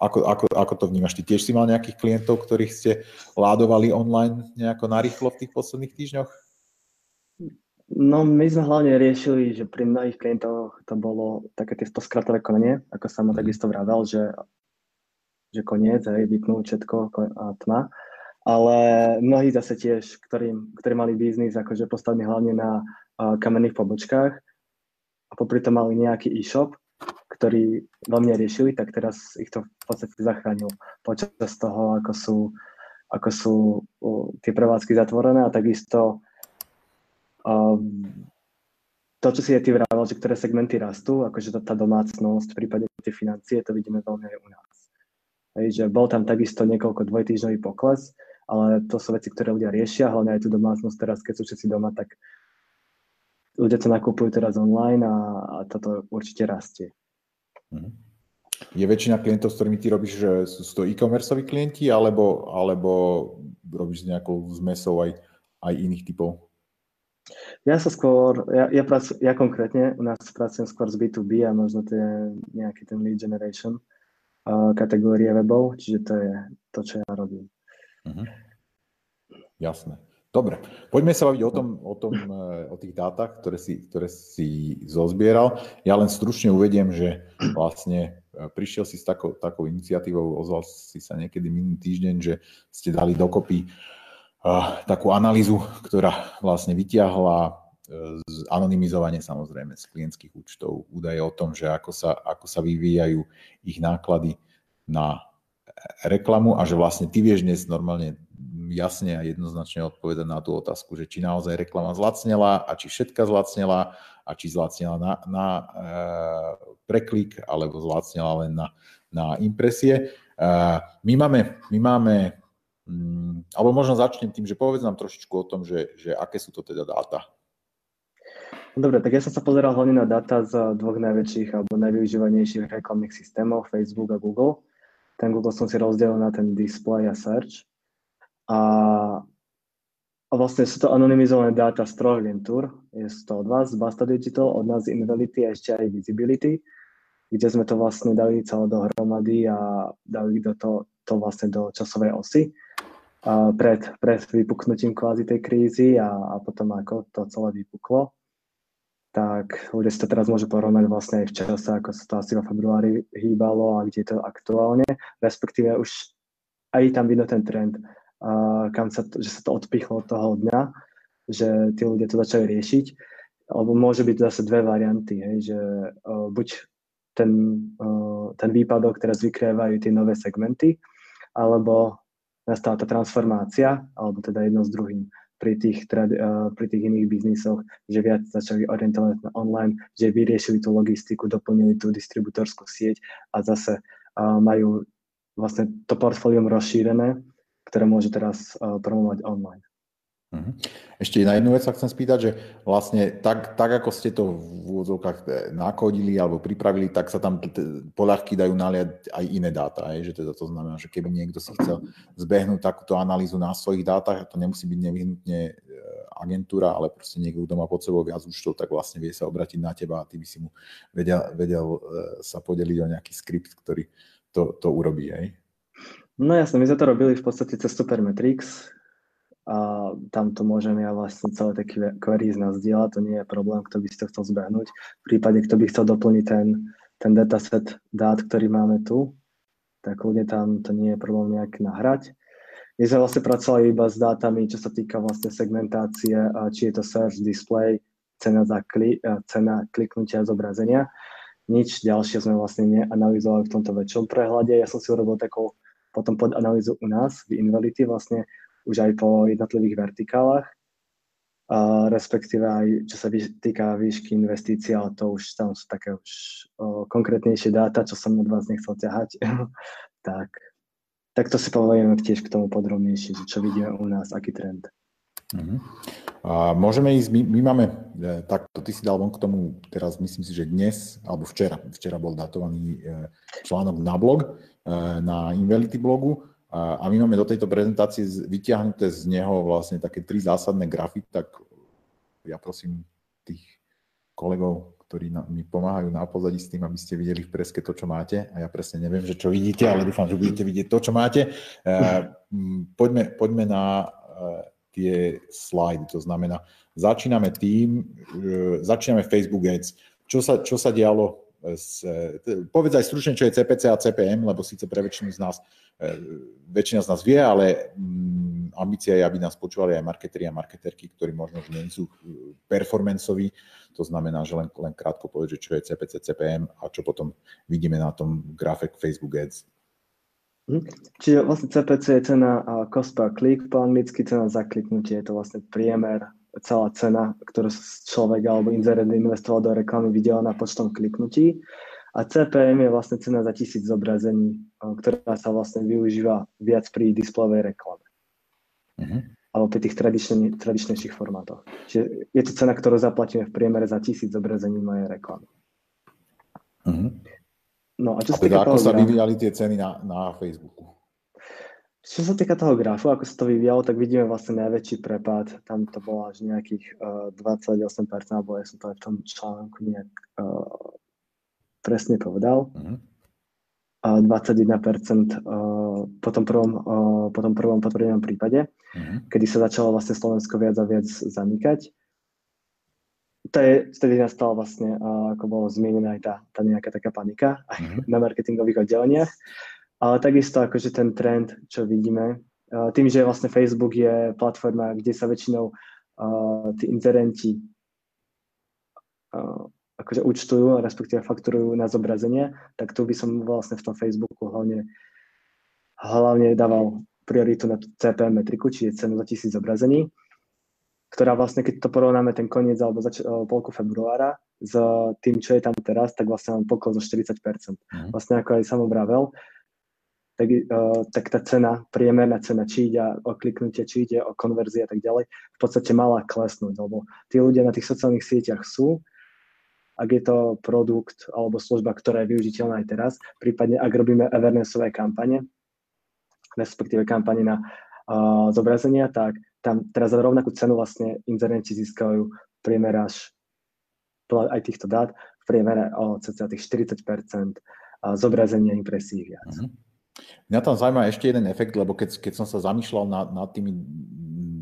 Speaker 1: ako, ako, ako to vnímaš? Ty tiež si mal nejakých klientov, ktorých ste ládovali online nejako narýchlo v tých posledných týždňoch?
Speaker 3: No my sme hlavne riešili, že pri mnohých klientoch to bolo také tie skratové konanie, ako sa mu takisto vravel, že, že koniec, hej, vypnúť všetko a tma. Ale mnohí zase tiež, ktorí, ktorí mali biznis akože postavený hlavne na uh, kamenných pobočkách a popri tom mali nejaký e-shop, ktorý veľmi riešili, tak teraz ich to v podstate zachránil počas toho, ako sú, ako sú uh, tie prevádzky zatvorené a takisto to, čo si je ty vravel, že ktoré segmenty rastú, akože tá, tá domácnosť, prípade tie financie, to vidíme veľmi aj u nás. Hej, že bol tam takisto niekoľko dvojtýždňový pokles, ale to sú veci, ktoré ľudia riešia, hlavne aj tú domácnosť teraz, keď sú všetci doma, tak ľudia to nakupujú teraz online a, a toto určite rastie.
Speaker 1: Mhm. Je väčšina klientov, s ktorými ty robíš, že sú to e-commerceoví klienti, alebo, alebo robíš nejakou zmesou aj, aj iných typov?
Speaker 3: Ja sa skôr, ja, ja, pracu, ja konkrétne u nás pracujem skôr z B2B a možno to je nejaký ten lead generation kategórie webov, čiže to je to, čo ja robím. Uh-huh.
Speaker 1: Jasné. Dobre, poďme sa baviť o tom, o, tom, e, o tých dátach, ktoré si, ktoré si zozbieral. Ja len stručne uvediem, že vlastne e, prišiel si s takou, takou iniciatívou, ozval si sa niekedy minulý týždeň, že ste dali dokopy takú analýzu, ktorá vlastne vyťahla e, anonymizovanie samozrejme z klientských účtov, údaje o tom, že ako sa, ako sa vyvíjajú ich náklady na reklamu a že vlastne ty vieš dnes normálne jasne a jednoznačne odpovedať na tú otázku, že či naozaj reklama zlacnela a či všetka zlacnela a či zlacnela na, na e, preklik alebo zlacnela len na, na impresie. E, my, máme, my máme Mm, alebo možno začnem tým, že povedz nám trošičku o tom, že, že aké sú to teda dáta.
Speaker 3: Dobre, tak ja som sa pozeral hlavne na dáta z dvoch najväčších alebo najvyužívanejších reklamných systémov, Facebook a Google. Ten Google som si rozdelil na ten display a search. A, a vlastne sú to anonymizované dáta z troch agentúr. Je to od vás, Basta Digital, od nás Invality a ešte aj Visibility, kde sme to vlastne dali celé dohromady a dali do to, to vlastne do časovej osy pred, pred vypuknutím kvázi tej krízy a, a potom ako to celé vypuklo, tak ľudia si to teraz môžu porovnať vlastne aj v čase, ako sa to asi vo februári hýbalo a kde je to aktuálne, respektíve už aj tam vidno ten trend, a kam sa to, že sa to odpichlo od toho dňa, že tí ľudia to začali riešiť, alebo môže byť zase dve varianty, hej, že uh, buď ten, uh, ten výpadok, teraz vykrývajú tie nové segmenty, alebo nastala tá transformácia, alebo teda jedno s druhým pri tých, pri tých iných biznisoch, že viac začali orientovať na online, že vyriešili tú logistiku, doplnili tú distributorskú sieť a zase majú vlastne to portfólium rozšírené, ktoré môže teraz promovať online.
Speaker 1: Mhm. Ešte na jednu vec sa chcem spýtať, že vlastne tak, tak ako ste to v úvodzovkách e, nakodili alebo pripravili, tak sa tam poľahky dajú naliať aj iné dáta. Aj? Že teda to znamená, že keby niekto si chcel zbehnúť takúto analýzu na svojich dátach, to nemusí byť nevyhnutne e, agentúra, ale proste niekto, kto má pod sebou viac účtov, tak vlastne vie sa obratiť na teba a ty by si mu vedel, vedel e, sa podeliť o nejaký skript, ktorý to, to urobí. Aj?
Speaker 3: No jasne, my sme to robili v podstate cez Supermetrix, a tam to môžem ja vlastne celé tie nás diela, to nie je problém, kto by si to chcel zbehnúť. V prípade, kto by chcel doplniť ten, ten dataset dát, ktorý máme tu, tak ľudia tam to nie je problém nejak nahrať. My sme vlastne pracovali iba s dátami, čo sa týka vlastne segmentácie, či je to search, display, cena, za kli, cena kliknutia zobrazenia. Nič ďalšie sme vlastne neanalizovali v tomto väčšom prehľade. Ja som si urobil takú potom pod analýzu u nás v Invality vlastne už aj po jednotlivých vertikálach, a respektíve aj čo sa týka výšky investícií, ale to už tam sú také už o, konkrétnejšie dáta, čo som od vás nechcel ťahať. tak, tak to si povieme tiež k tomu podrobnejšie, čo vidíme u nás, aký trend.
Speaker 1: Uh-huh. A môžeme ísť, my, my máme, e, takto ty si dal von k tomu, teraz myslím si, že dnes, alebo včera, včera bol datovaný e, článok na blog, e, na Invality blogu, a my máme do tejto prezentácie vyťahnuté z neho vlastne také tri zásadné grafy, tak ja prosím tých kolegov, ktorí mi pomáhajú na pozadí s tým, aby ste videli v preske to, čo máte. A ja presne neviem, že čo vidíte, ale dúfam, že budete vidieť to, čo máte. E, poďme, poďme na e, tie slajdy. To znamená, začíname tým, e, začíname Facebook Ads. Čo sa, čo sa dialo s, povedz aj stručne, čo je CPC a CPM, lebo síce pre väčšinu z nás E, väčšina z nás vie, ale mm, ambícia je, aby nás počúvali aj marketeri a marketerky, ktorí možno nie sú e, performanceoví. To znamená, že len, len krátko povedať, čo je CPC, CPM a čo potom vidíme na tom grafe Facebook Ads.
Speaker 3: Mhm. Čiže vlastne CPC je cena cost per click, po anglicky cena za kliknutie, je to vlastne priemer, celá cena, ktorú človek alebo inzerent investoval do reklamy, videl na počtom kliknutí. A CPM je vlastne cena za tisíc zobrazení, ktorá sa vlastne využíva viac pri displejovej reklame. Uh-huh. Alebo pri tých tradične, tradičnejších formátoch. Čiže je to cena, ktorú zaplatíme v priemere za tisíc zobrazení mojej reklamy.
Speaker 1: Uh-huh. No a čo sa teda ako sa vyvíjali tie ceny na, na Facebooku?
Speaker 3: Čo sa týka toho grafu, ako sa to vyvíjalo, tak vidíme vlastne najväčší prepad. Tam to bolo až nejakých uh, 28%, alebo ja som to aj v tom článku nejak uh, presne povedal. Uh-huh. A 21% uh, po tom prvom, uh, po tom prvom potvrdenom prípade, uh-huh. kedy sa začalo vlastne Slovensko viac a viac zanikať. To je, vtedy nastala vlastne, uh, ako bolo zmienená aj tá, tá nejaká taká panika aj uh-huh. na marketingových oddeleniach. Ale takisto akože ten trend, čo vidíme, tým, že vlastne Facebook je platforma, kde sa väčšinou uh, tí inzerenti uh, akože účtujú, respektíve fakturujú na zobrazenie, tak tu by som vlastne v tom Facebooku hlavne, hlavne dával prioritu na CPM metriku, čiže cenu za tisíc zobrazení, ktorá vlastne, keď to porovnáme ten koniec alebo zač- polku februára s tým, čo je tam teraz, tak vlastne mám pokol zo 40%. Mm. Vlastne ako aj som vravel, tak, uh, tak tá cena, priemerná cena, či ide o kliknutie, či ide o konverzie a tak ďalej, v podstate mala klesnúť, lebo tí ľudia na tých sociálnych sieťach sú, ak je to produkt alebo služba, ktorá je využiteľná aj teraz, prípadne ak robíme awarenessové kampane, respektíve kampane na uh, zobrazenia, tak tam teraz za rovnakú cenu vlastne inzerenti získajú priemer až aj týchto dát v priemere o cca tých 40 zobrazenia impresí viac. Uh-huh.
Speaker 1: Mňa tam zaujíma ešte jeden efekt, lebo keď, keď som sa zamýšľal nad, nad tými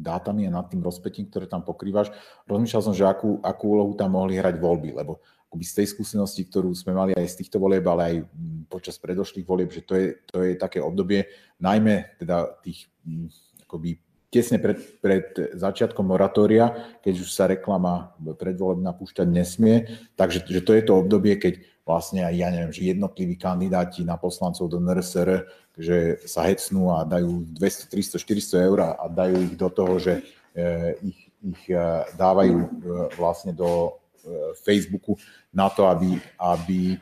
Speaker 1: dátami a nad tým rozpetím, ktoré tam pokrývaš. Rozmýšľal som, že akú, akú úlohu tam mohli hrať voľby, lebo akoby z tej skúsenosti, ktorú sme mali aj z týchto volieb, ale aj počas predošlých volieb, že to je, to je také obdobie najmä teda tých akoby tesne pred, pred začiatkom moratória, keď už sa reklama predvolebná púšťať nesmie. Takže že to je to obdobie, keď vlastne aj, ja neviem, že jednotliví kandidáti na poslancov do NRSR, že sa hecnú a dajú 200, 300, 400 eur a dajú ich do toho, že e, ich, ich e, dávajú e, vlastne do Facebooku na to, aby, aby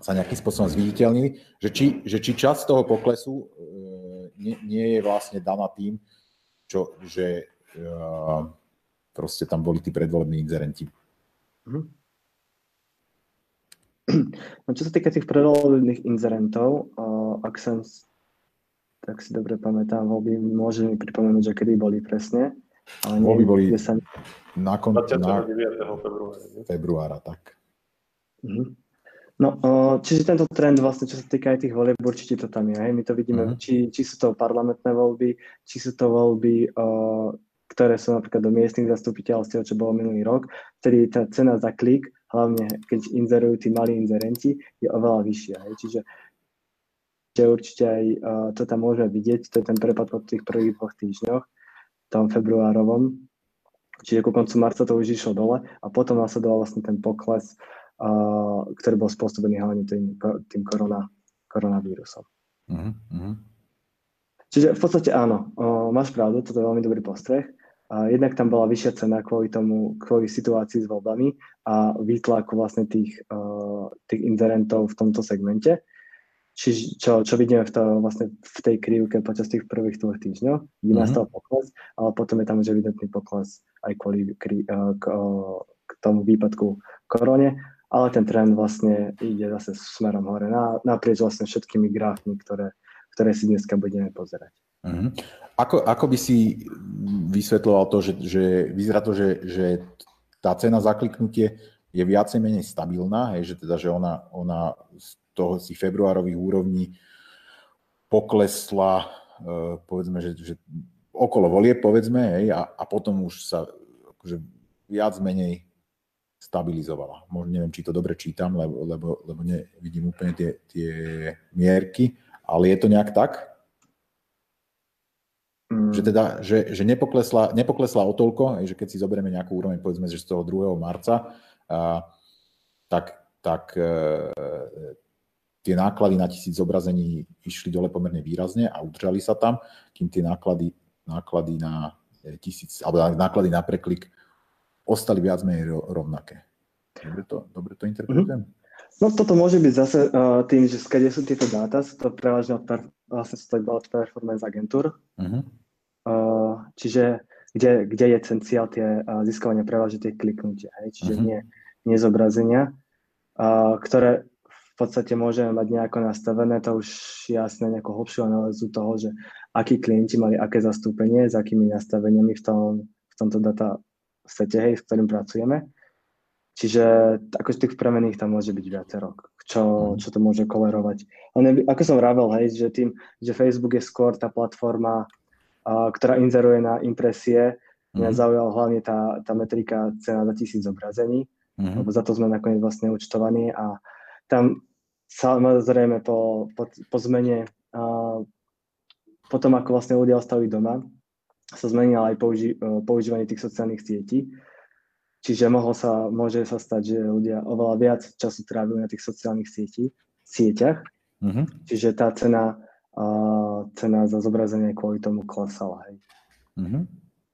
Speaker 1: sa nejakým spôsobom zviditeľnili, že či, že či časť toho poklesu nie, nie je vlastne daná tým, čo, že uh, proste tam boli tí predvolební inzerenti. Mhm.
Speaker 3: No, čo sa týka tých predvolebných inzerentov, uh, ak som tak si dobre pamätám, voľby môže mi pripomenúť, že kedy boli presne.
Speaker 1: Ale nie, voľby boli sa...
Speaker 2: na konci na... februára.
Speaker 1: februára, tak.
Speaker 3: Uh-huh. No, čiže tento trend vlastne, čo sa týka aj tých volieb, určite to tam je. Hej? My to vidíme, uh-huh. či, či sú to parlamentné voľby, či sú to voľby, uh, ktoré sú napríklad do miestnych zastupiteľstiev, čo bolo minulý rok, vtedy tá cena za klik, hlavne keď inzerujú tí malí inzerenti, je oveľa vyššia. Hej? Čiže určite aj uh, to tam môžeme vidieť, to je ten prepad po tých prvých dvoch týždňoch, tom februárovom, čiže ku koncu marca to už išlo dole a potom nasledoval vlastne ten pokles ktorý bol spôsobený hlavne tým, tým korona, koronavírusom. Uh-huh. Čiže v podstate áno, máš pravdu, toto je veľmi dobrý postreh. Jednak tam bola vyššia cena kvôli tomu, kvôli situácii s voľbami a výtlaku vlastne tých, tých inzerentov v tomto segmente. Čiže čo, čo vidíme v, to, vlastne v tej krivke počas tých prvých dvoch týždňov, kde uh-huh. nastal pokles, ale potom je tam už evidentný pokles aj kvôli kri, uh, k, k tomu výpadku korone ale ten trend vlastne ide zase smerom hore naprieč vlastne všetkými grafmi, ktoré, ktoré si dneska budeme pozerať.
Speaker 1: Uh-huh. Ako, ako by si vysvetloval to, že, že vyzerá to, že, že tá cena za kliknutie je viacej menej stabilná, hej, že teda, že ona, ona z toho si februárových úrovní poklesla, uh, povedzme, že, že okolo volie, povedzme, hej, a, a potom už sa akože viac menej stabilizovala. Možno neviem, či to dobre čítam, lebo, lebo, lebo nevidím úplne tie, tie mierky, ale je to nejak tak? Mm. Že teda, že, že nepoklesla, nepoklesla o toľko, že keď si zoberieme nejakú úroveň, povedzme, že z toho 2. marca, a, tak, tak e, tie náklady na tisíc zobrazení išli dole pomerne výrazne a udržali sa tam, kým tie náklady, náklady na tisíc, alebo náklady na preklik ostali viac menej rovnaké. Dobre to, dobre to interpretujem?
Speaker 3: Mm-hmm. No toto môže byť zase uh, tým, že skade sú tieto dáta, sú to prevažne od, per, vlastne sú to od performance agentúr. Mm-hmm. Uh, čiže kde, kde je ten cieľ tie uh, získavania prevažne tie kliknutia, hej? čiže mm-hmm. nie, nie zobrazenia, uh, ktoré v podstate môžeme mať nejako nastavené, to už jasne nejakú hlbšiu analýzu toho, že akí klienti mali aké zastúpenie, s akými nastaveniami v, tom, v tomto data sete, hej, s ktorým pracujeme. Čiže akože tých premených tam môže byť viacero, čo, mhm. čo to môže kolerovať. Ale ako som vravel, hej, že tým, že Facebook je skôr tá platforma, a, ktorá inzeruje na impresie, mňa mm. zaujala hlavne tá, tá metrika cena za tisíc zobrazení, mm. lebo za to sme nakoniec vlastne účtovaní a tam samozrejme po, po, po zmene, a, potom ako vlastne ľudia ostali doma, sa zmenilo aj použi- e, používanie tých sociálnych sietí. Čiže mohlo sa, môže sa stať, že ľudia oveľa viac času trávajú na tých sociálnych sieti, sieťach. Mm-hmm. Čiže tá cena, uh, cena za zobrazenie kvôli tomu klesala. Hej.
Speaker 1: Mm-hmm.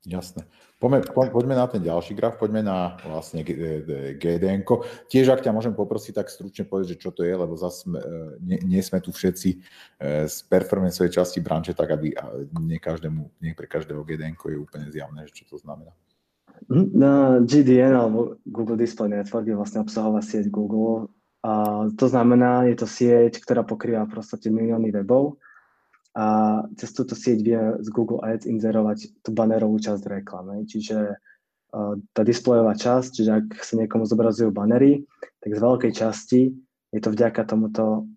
Speaker 1: Jasné. Poďme, po, poďme na ten ďalší graf, poďme na vlastne GDN. Tiež, ak ťa môžem poprosiť, tak stručne povedať, že čo to je, lebo zase sme, nie, nie sme tu všetci e, z performanceovej časti branže, tak aby nie, každému, nie pre každého GDN je úplne zjavné, že čo to znamená.
Speaker 3: Hm, na GDN alebo Google Display Network je vlastne obsahová sieť Google. A to znamená, je to sieť, ktorá pokrýva v podstate milióny webov a cez túto sieť vie z Google Ads inzerovať tú bannerovú časť reklamy. Čiže tá displejová časť, čiže ak sa niekomu zobrazujú bannery, tak z veľkej časti je to vďaka tomuto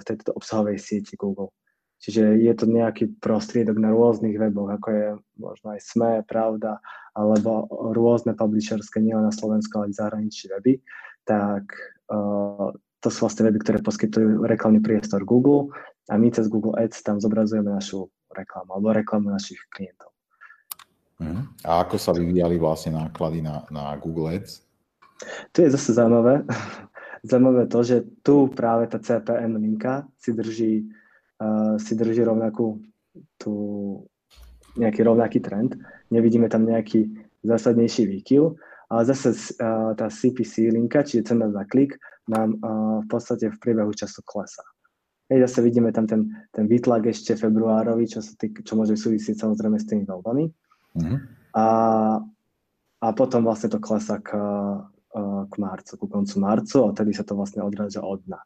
Speaker 3: v tejto obsahovej sieti Google. Čiže je to nejaký prostriedok na rôznych weboch, ako je možno aj SME, Pravda, alebo rôzne publisherské, nielen na Slovensku, ale aj zahraničí weby, tak uh, to sú vlastne weby, ktoré poskytujú reklamný priestor Google a my cez Google Ads tam zobrazujeme našu reklamu alebo reklamu našich klientov.
Speaker 1: Uh-huh. A ako sa vyvíjali vlastne náklady na, na Google Ads?
Speaker 3: Tu je zase zaujímavé. zaujímavé to, že tu práve tá CPM linka si drží, uh, si drží rovnakú tú, nejaký rovnaký trend. Nevidíme tam nejaký zásadnejší výkyv, ale zase uh, tá CPC linka, čiže cena za klik, nám uh, v podstate v priebehu času klesá. Hej, zase vidíme tam ten, ten výtlak ešte februárový, čo, sa tý, čo môže súvisieť samozrejme s tými voľbami. Mm-hmm. A, a potom vlastne to klesá k, k marcu, ku koncu marcu a tedy sa to vlastne odráža od dna.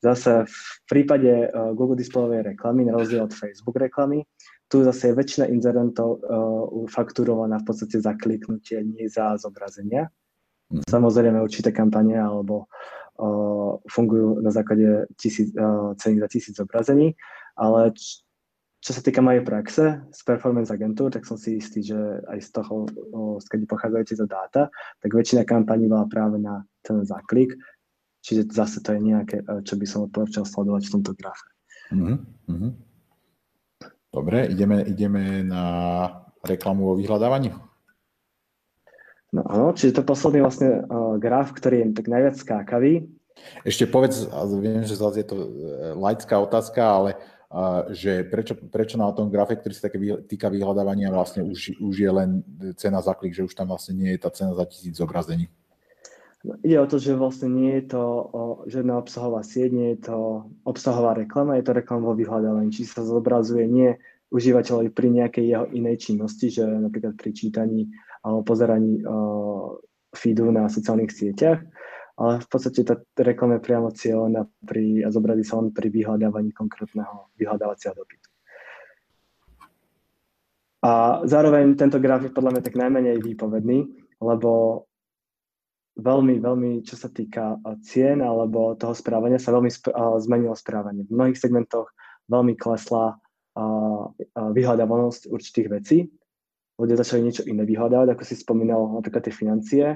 Speaker 3: Zase v prípade Google Displayovej reklamy, na rozdiel od Facebook reklamy, tu zase je väčšina inzerentov uh, fakturovaná v podstate za kliknutie, nie za zobrazenia. Mm. Samozrejme určité kampane alebo uh, fungujú na základe tisíc, ceny za tisíc zobrazení, ale čo sa týka mojej praxe z performance agentúr, tak som si istý, že aj z toho, z kedy pochádzajú tieto dáta, tak väčšina kampaní bola práve na ten záklik, čiže zase to je nejaké, čo by som odporúčal sledovať v tomto grafe. Mm-hmm.
Speaker 1: Dobre, ideme, ideme na reklamu o vyhľadávaní.
Speaker 3: No áno, čiže to posledný vlastne uh, graf, ktorý je tak najviac skákavý.
Speaker 1: Ešte povedz, viem, že zase je to e, laická otázka, ale uh, že prečo, prečo na tom grafe, ktorý sa také týka vyhľadávania, vlastne už, už je len cena za klik, že už tam vlastne nie je tá cena za tisíc zobrazení?
Speaker 3: No, ide o to, že vlastne nie je to o, žiadna obsahová sieť, nie je to obsahová reklama, je to reklama vo vyhľadávaní. Či sa zobrazuje nie užívateľovi pri nejakej jeho inej činnosti, že napríklad pri čítaní alebo pozeraní feedu na sociálnych sieťach, ale v podstate tá reklama je priamo cieľená pri, a zobrazí sa len pri vyhľadávaní konkrétneho vyhľadávacieho dopytu. A zároveň tento graf je podľa mňa tak najmenej výpovedný, lebo veľmi, veľmi, čo sa týka cien alebo toho správania, sa veľmi sp- zmenilo správanie. V mnohých segmentoch veľmi klesla vyhľadávanosť určitých vecí. Ľudia začali niečo iné vyhľadávať, ako si spomínal, napríklad tie financie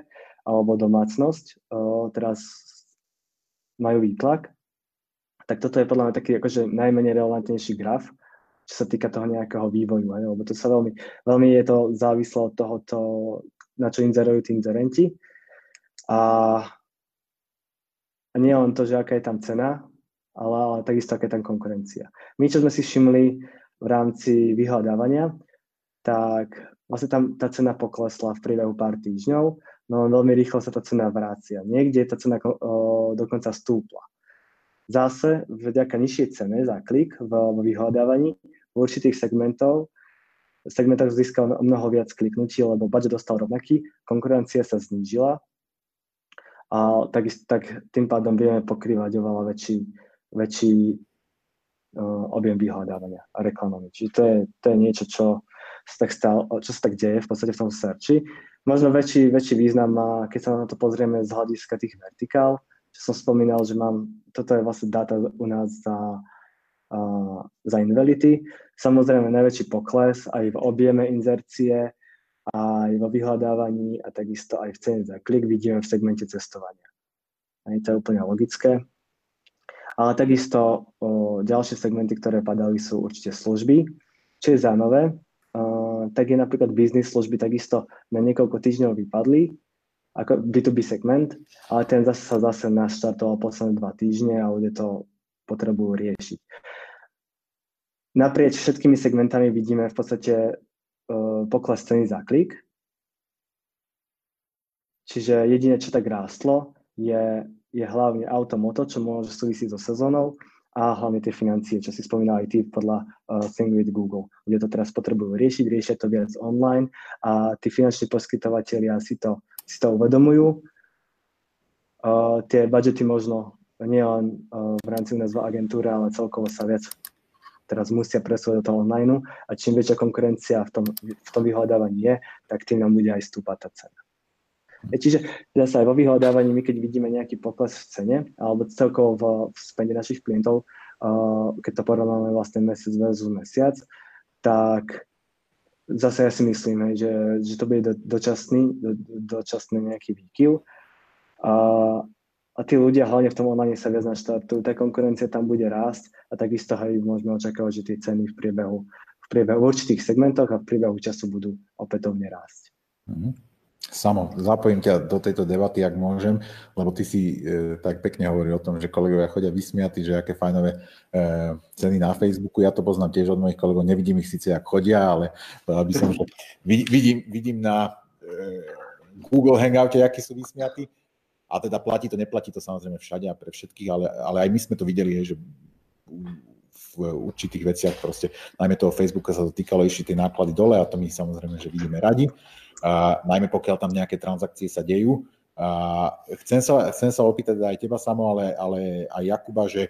Speaker 3: alebo domácnosť. Teraz majú výtlak. Tak toto je podľa mňa taký akože najmenej relevantnejší graf, čo sa týka toho nejakého vývoju, aj, lebo to sa veľmi, veľmi je to závislé od toho, to, na čo inzerujú tí inzerenti a, a nie len to, že aká je tam cena, ale, ale takisto aká je tam konkurencia. My, čo sme si všimli v rámci vyhľadávania, tak vlastne tam tá cena poklesla v priebehu pár týždňov, no veľmi rýchlo sa tá cena vrácia. Niekde tá cena o, dokonca stúpla. Zase vďaka nižšej cene za klik v, v vyhľadávaní v určitých segmentov segmentoch získal mnoho viac kliknutí, lebo budget dostal rovnaký, konkurencia sa znížila a tak, tak tým pádom vieme pokrývať oveľa väčší, väčší uh, objem vyhľadávania a reklamami. Čiže to je, to je niečo, čo sa, tak stalo, čo sa tak deje v podstate v tom searchi. Možno väčší, väčší význam má, keď sa na to pozrieme z hľadiska tých vertikál, čo som spomínal, že mám, toto je vlastne data u nás za, uh, za Invality. Samozrejme najväčší pokles aj v objeme inzercie, aj vo vyhľadávaní a takisto aj v cene za klik vidíme v segmente cestovania. A to úplne logické. Ale takisto o, ďalšie segmenty, ktoré padali, sú určite služby. Čo je zaujímavé, tak je napríklad biznis služby takisto na niekoľko týždňov vypadli, ako B2B segment, ale ten zase sa zase naštartoval posledné dva týždne a ľudia to potrebujú riešiť. Naprieč všetkými segmentami vidíme v podstate E, pokles ceny za klik. Čiže jediné, čo tak rástlo, je, je hlavne automoto, čo môže súvisieť so sezónou a hlavne tie financie, čo si spomínal aj ty podľa uh, Thing with Google. Kde to teraz potrebujú riešiť, riešia to viac online a tí finanční poskytovateľia si to, si to uvedomujú. Uh, tie budžety možno nielen uh, v rámci u nás v agentúre, ale celkovo sa viac teraz musia presúvať do toho online a čím väčšia konkurencia v tom, v tom vyhľadávaní je, tak tým nám bude aj stúpať tá cena. E, čiže zase aj vo vyhľadávaní, my keď vidíme nejaký pokles v cene, alebo celkovo v, v spende našich klientov, uh, keď to porovnáme vlastne mesiac versus mesiac, tak zase ja si myslím, že, že to bude do, dočasný, do, dočasný nejaký výkyv. Uh, a tí ľudia hlavne v tom online sa viac naštartujú, tá konkurencia tam bude rásť a takisto aj môžeme očakávať, že tie ceny v priebehu, v v priebehu určitých segmentoch a v priebehu času budú opätovne rásť.
Speaker 1: Mm-hmm. Samo, zapojím ťa do tejto debaty, ak môžem, lebo ty si e, tak pekne hovoril o tom, že kolegovia chodia vysmiatí, že aké fajnové e, ceny na Facebooku. Ja to poznám tiež od mojich kolegov, nevidím ich síce, ak chodia, ale aby som, že vidím, vidím na e, Google Hangoute, akí sú vysmiatí. A teda platí to, neplatí to samozrejme všade a pre všetkých, ale, ale aj my sme to videli, že v určitých veciach proste, najmä toho Facebooka sa to týkalo, išli tie náklady dole a to my samozrejme, že vidíme radi a najmä pokiaľ tam nejaké transakcie sa dejú. A chcem, sa, chcem sa opýtať aj teba samo, ale, ale aj Jakuba, že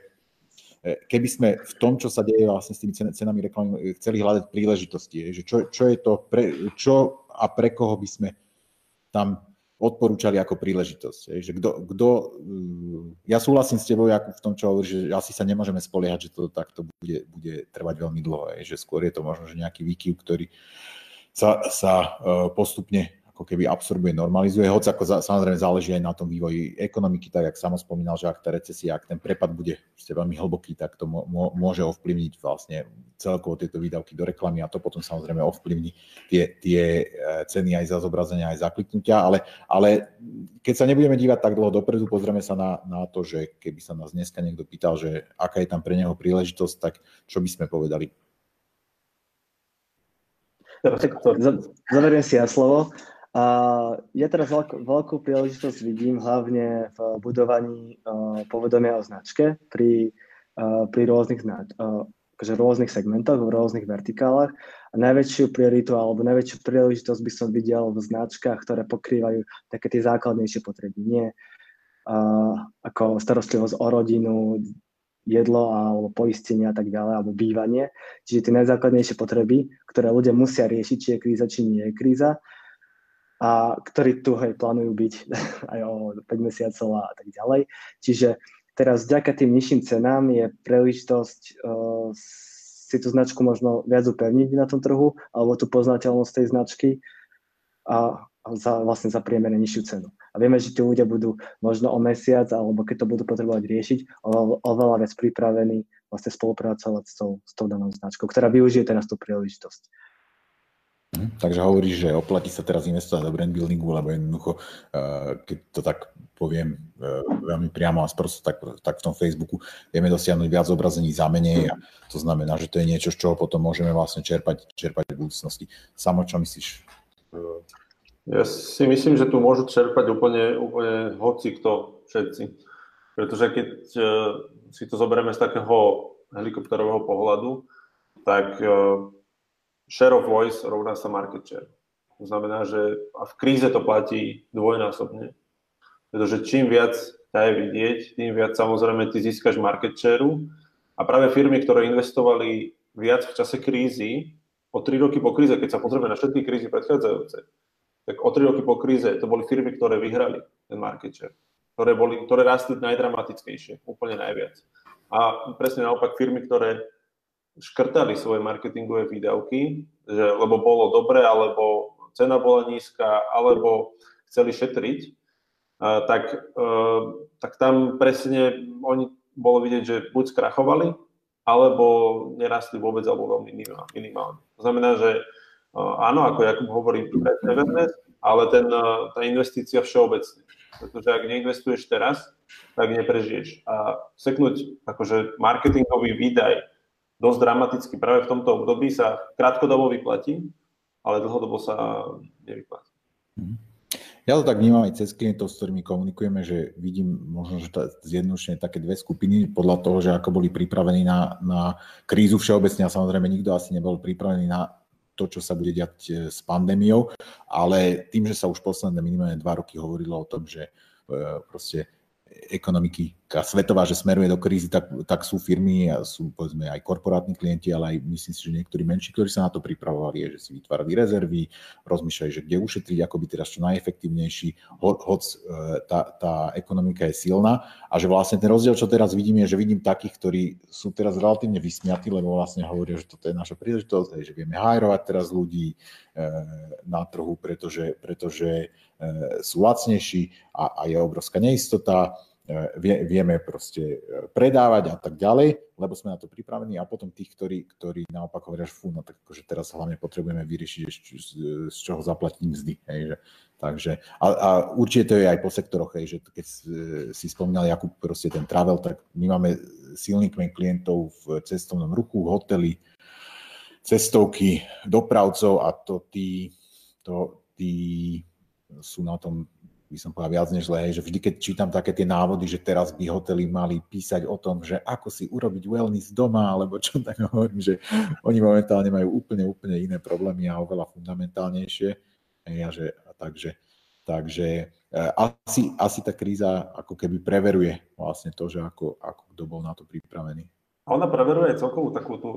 Speaker 1: e, keby sme v tom, čo sa deje vlastne s tými cenami reklamy, chceli hľadať príležitosti, že čo, čo je to, pre, čo a pre koho by sme tam odporúčali ako príležitosť. Že kdo, kdo, mm, ja súhlasím s tebou, Jakub, v tom, čo hovoríš, že asi sa nemôžeme spoliehať, že to takto bude, bude trvať veľmi dlho. Že skôr je to možno že nejaký výkyv, ktorý sa, sa e, postupne ako keby absorbuje, normalizuje, hoď ako za, samozrejme záleží aj na tom vývoji ekonomiky, tak jak samo spomínal, že ak tá recesia, ak ten prepad bude veľmi hlboký, tak to môže ovplyvniť vlastne celkovo tieto výdavky do reklamy a to potom samozrejme ovplyvní tie, tie e, ceny aj za zobrazenia, aj za kliknutia, ale, ale keď sa nebudeme dívať tak dlho dopredu, pozrieme sa na, na to, že keby sa nás dneska niekto pýtal, že aká je tam pre neho príležitosť, tak čo by sme povedali?
Speaker 3: Zaveriem si ja slovo. A ja teraz veľkú, veľkú príležitosť vidím hlavne v budovaní uh, povedomia o značke pri, uh, pri rôznych, znač- uh, akože rôznych segmentoch, v rôznych vertikálach. A najväčšiu prioritu alebo najväčšiu príležitosť by som videl v značkách, ktoré pokrývajú také tie základnejšie potreby. Nie uh, ako starostlivosť o rodinu, jedlo alebo poistenie a tak ďalej, alebo bývanie. Čiže tie najzákladnejšie potreby, ktoré ľudia musia riešiť, či je kríza, či nie je kríza a ktorí tu hej, plánujú byť aj o 5 mesiacov a tak ďalej. Čiže teraz vďaka tým nižším cenám je príležitosť uh, si tú značku možno viac upevniť na tom trhu, alebo tú poznateľnosť tej značky a, za, vlastne za priemerne nižšiu cenu. A vieme, že tí ľudia budú možno o mesiac, alebo keď to budú potrebovať riešiť, oveľa, viac pripravení vlastne spolupracovať s tou, s tou danou značkou, ktorá využije teraz tú príležitosť.
Speaker 1: Hm, takže hovoríš, že oplatí sa teraz investovať do brand buildingu, lebo jednoducho, uh, keď to tak poviem uh, veľmi priamo a sprosto, tak, tak v tom Facebooku vieme dosiahnuť viac zobrazení za menej a to znamená, že to je niečo, z čoho potom môžeme vlastne čerpať, čerpať v budúcnosti. Samo, čo myslíš?
Speaker 2: Ja si myslím, že tu môžu čerpať úplne, úplne hoci kto, všetci. Pretože keď uh, si to zoberieme z takého helikopterového pohľadu, tak uh, share of voice rovná sa market share. To znamená, že a v kríze to platí dvojnásobne. Pretože čím viac ťa je vidieť, tým viac samozrejme ty získaš market share. A práve firmy, ktoré investovali viac v čase krízy, o 3 roky po kríze, keď sa pozrieme na všetky krízy predchádzajúce, tak o 3 roky po kríze to boli firmy, ktoré vyhrali ten market share, ktoré, boli, ktoré rastli najdramatickejšie, úplne najviac. A presne naopak firmy, ktoré škrtali svoje marketingové výdavky, že, lebo bolo dobre, alebo cena bola nízka, alebo chceli šetriť, tak, e, tak tam presne oni bolo vidieť, že buď skrachovali, alebo nerastli vôbec, alebo veľmi minimálne. To znamená, že áno, ako Jakub hovorí, awareness, ale ten, tá investícia všeobecne. Pretože ak neinvestuješ teraz, tak neprežiješ. A seknúť akože marketingový výdaj dosť dramaticky práve v tomto období sa krátkodobo vyplatí, ale dlhodobo sa nevyplatí.
Speaker 1: Mhm. Ja to tak vnímam aj cez klientov, s ktorými komunikujeme, že vidím možno, že zjednodušene také dve skupiny podľa toho, že ako boli pripravení na, na krízu všeobecne a samozrejme nikto asi nebol pripravený na to, čo sa bude diať e, s pandémiou, ale tým, že sa už posledné minimálne dva roky hovorilo o tom, že e, proste ekonomiky svetová, že smeruje do krízy, tak, tak sú firmy a sú povedzme aj korporátni klienti, ale aj myslím si, že niektorí menší, ktorí sa na to pripravovali, že si vytvárali rezervy, rozmýšľali, že kde ušetriť, ako byť teraz čo najefektívnejší, ho, hoc e, tá, tá ekonomika je silná. A že vlastne ten rozdiel, čo teraz vidím, je, že vidím takých, ktorí sú teraz relatívne vysmiatí, lebo vlastne hovoria, že toto je naša príležitosť, že vieme hajrovať teraz ľudí e, na trhu, pretože, pretože e, sú lacnejší a, a je obrovská neistota vie, vieme proste predávať a tak ďalej, lebo sme na to pripravení a potom tých, ktorí, ktorí naopak hovoria, že fú, no tak akože teraz hlavne potrebujeme vyriešiť, z čoho zaplatiť mzdy. Hej, že, takže, a, a určite to je aj po sektoroch, hej, že keď si spomínal Jakub proste ten travel, tak my máme silný kmen klientov v cestovnom ruchu, hotely, cestovky, dopravcov a to tí, to, tí sú na tom by som povedal viac než zle, že vždy, keď čítam také tie návody, že teraz by hotely mali písať o tom, že ako si urobiť wellness doma, alebo čo tak hovorím, že oni momentálne majú úplne, úplne iné problémy a oveľa fundamentálnejšie. Ja, že, takže, takže e, asi, asi tá kríza ako keby preveruje vlastne to, že ako, ako kto bol na to pripravený.
Speaker 2: A ona preveruje celkovú takú tú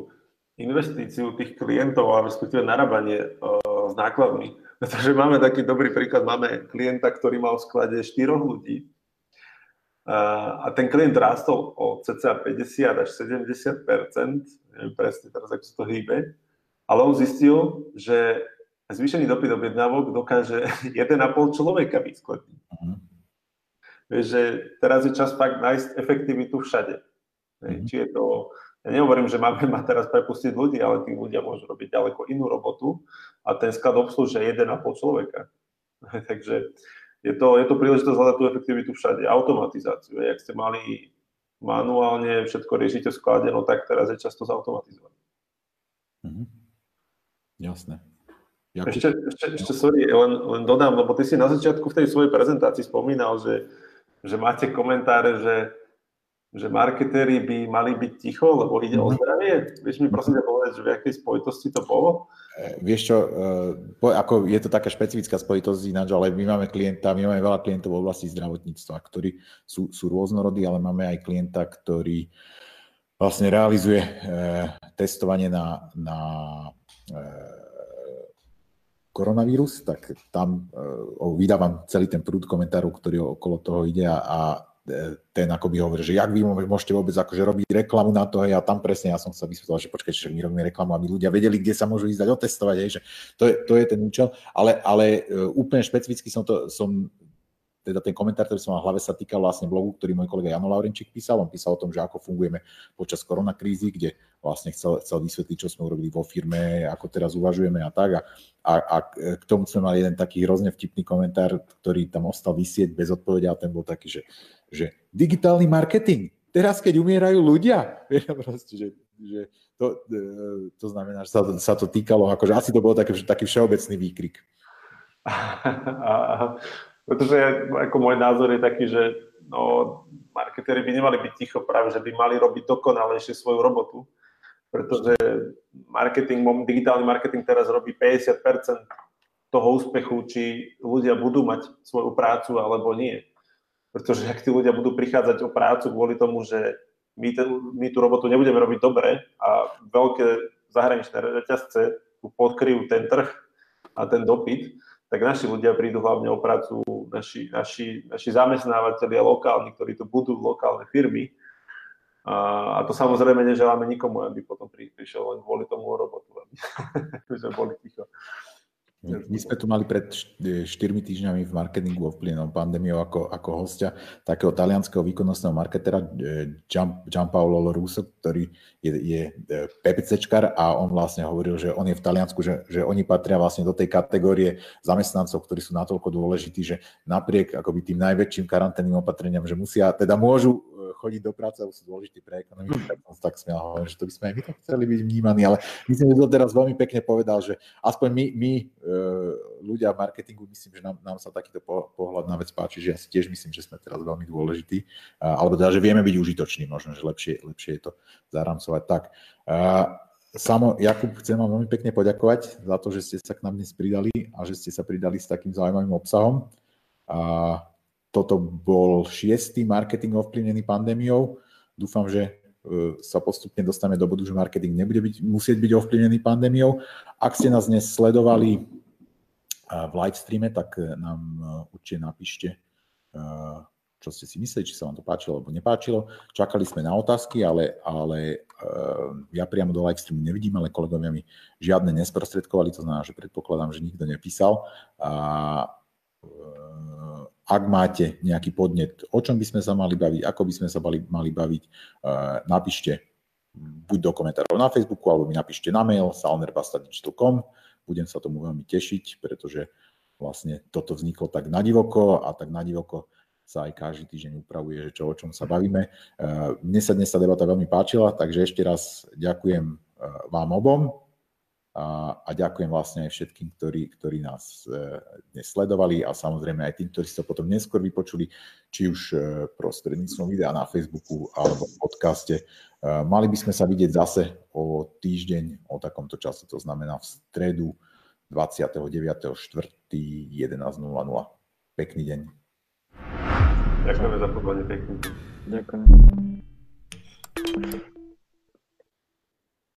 Speaker 2: investíciu tých klientov a respektíve narábanie uh, s nákladmi pretože máme taký dobrý príklad, máme klienta, ktorý mal v sklade 4 ľudí a ten klient rástol o cca 50 až 70 neviem presne teraz, ako sa to hýbe, ale on zistil, že zvýšený dopyt objednávok dokáže 1,5 človeka vyskladniť. Uh-huh. Vieš, že teraz je čas fakt nájsť efektivitu všade. Uh-huh. Či je to ja nehovorím, že máme ma teraz prepustiť ľudí, ale tí ľudia môžu robiť ďaleko inú robotu a ten sklad obslúžia 1,5 človeka. Takže je to, je to príležitosť hľadať tú efektivitu všade, automatizáciu. Jak ste mali manuálne všetko riešite v sklade, no tak teraz je často zautomatizovať.
Speaker 1: Mm-hmm. Jasné.
Speaker 2: Jakub... Ešte, ešte, ešte sorry, len, len dodám, lebo ty si na začiatku v tej svojej prezentácii spomínal, že, že máte komentáre, že že marketéri by mali byť ticho, lebo ide o mhm. zdravie? Vieš mi prosím povedať, že v akej spojitosti to bolo?
Speaker 1: E, vieš čo, e, ako je to taká špecifická spojitosť ináč, ale my máme klienta, my máme veľa klientov v oblasti zdravotníctva, ktorí sú, sú rôznorodí, ale máme aj klienta, ktorý vlastne realizuje e, testovanie na, na koronavírus, tak tam vydávam celý ten prúd komentárov, ktorý okolo toho ide a, a ten akoby hovorí, že jak vy môžete vôbec akože robiť reklamu na to, hej, a tam presne ja som sa vysvetlil, že počkajte, že my robíme reklamu, aby ľudia vedeli, kde sa môžu ísť dať otestovať, hej, že to je, to je ten účel, ale, ale e, úplne špecificky som to, som teda ten komentár, ktorý som mal v hlave, sa týkal vlastne blogu, ktorý môj kolega Jano Laurenčík písal. On písal o tom, že ako fungujeme počas koronakrízy, kde vlastne chcel, chcel vysvetliť, čo sme urobili vo firme, ako teraz uvažujeme a tak. A, a, a k tomu sme mali jeden taký hrozne vtipný komentár, ktorý tam ostal vysieť bez odpovede a ten bol taký, že, že digitálny marketing, teraz keď umierajú ľudia, proste, že, že to, e, to znamená, že sa, sa to týkalo, akože asi to bol taký, taký všeobecný výkrik.
Speaker 2: Pretože ako môj názor je taký, že no, marketéri by nemali byť ticho práve, že by mali robiť dokonalejšie svoju robotu, pretože marketing, digitálny marketing teraz robí 50% toho úspechu, či ľudia budú mať svoju prácu alebo nie. Pretože ak tí ľudia budú prichádzať o prácu kvôli tomu, že my, ten, my tú robotu nebudeme robiť dobre a veľké zahraničné reťazce tu podkryjú ten trh a ten dopyt, tak naši ľudia prídu hlavne o prácu, naši, naši, naši zamestnávateľia lokálni, ktorí tu budú lokálne firmy. A, a to samozrejme neželáme nikomu, aby potom prišiel len kvôli tomu robotu, aby sme boli ticho.
Speaker 1: My sme tu mali pred 4 týždňami v marketingu ovplyvnenom pandémiou ako, ako hostia takého talianského výkonnostného marketera Gian, Gianpaolo Russo, ktorý je, je eh, PPCčkar a on vlastne hovoril, že on je v Taliansku, že, že oni patria vlastne do tej kategórie zamestnancov, ktorí sú natoľko dôležití, že napriek akoby tým najväčším karanténnym opatreniam, že musia, teda môžu chodiť do práce, alebo sú dôležití pre ekonomiku, tak som tak smial hovorím, že to by sme aj my to chceli byť vnímaní, ale myslím, že to teraz veľmi pekne povedal, že aspoň my, my e, ľudia v marketingu, myslím, že nám, nám sa takýto pohľad na vec páči, že ja si tiež myslím, že sme teraz veľmi dôležití, alebo teda, že vieme byť užitoční, možno, že lepšie, lepšie je to zaramcovať tak. Samo, Jakub, chcem vám veľmi pekne poďakovať za to, že ste sa k nám dnes pridali a že ste sa pridali s takým zaujímavým obsahom. A toto bol šiestý marketing ovplyvnený pandémiou. Dúfam, že e, sa postupne dostaneme do bodu, že marketing nebude byť, musieť byť ovplyvnený pandémiou. Ak ste nás dnes sledovali e, v live streame, tak e, nám určite napíšte, čo ste si mysleli, či sa vám to páčilo alebo nepáčilo. Čakali sme na otázky, ale, ale ja priamo do live streamu nevidím, ale kolegovia mi žiadne nesprostredkovali, to znamená, že predpokladám, že nikto nepísal. A ak máte nejaký podnet, o čom by sme sa mali baviť, ako by sme sa mali, mali baviť, napíšte buď do komentárov na Facebooku, alebo mi napíšte na mail salnerbastadigital.com. Budem sa tomu veľmi tešiť, pretože vlastne toto vzniklo tak nadivoko a tak nadivoko sa aj každý týždeň upravuje, že čo, o čom sa bavíme. Mne sa dnes tá debata veľmi páčila, takže ešte raz ďakujem vám obom a, a ďakujem vlastne aj všetkým, ktorí, ktorí nás e, dnes sledovali a samozrejme aj tým, ktorí sa potom neskôr vypočuli, či už e, prostredníctvom videa na Facebooku alebo v podcaste. E, mali by sme sa vidieť zase o týždeň o takomto čase, to znamená v stredu 29.4.11.00. Pekný deň.
Speaker 2: Ďakujeme za pozvanie, pekný
Speaker 3: Ďakujem.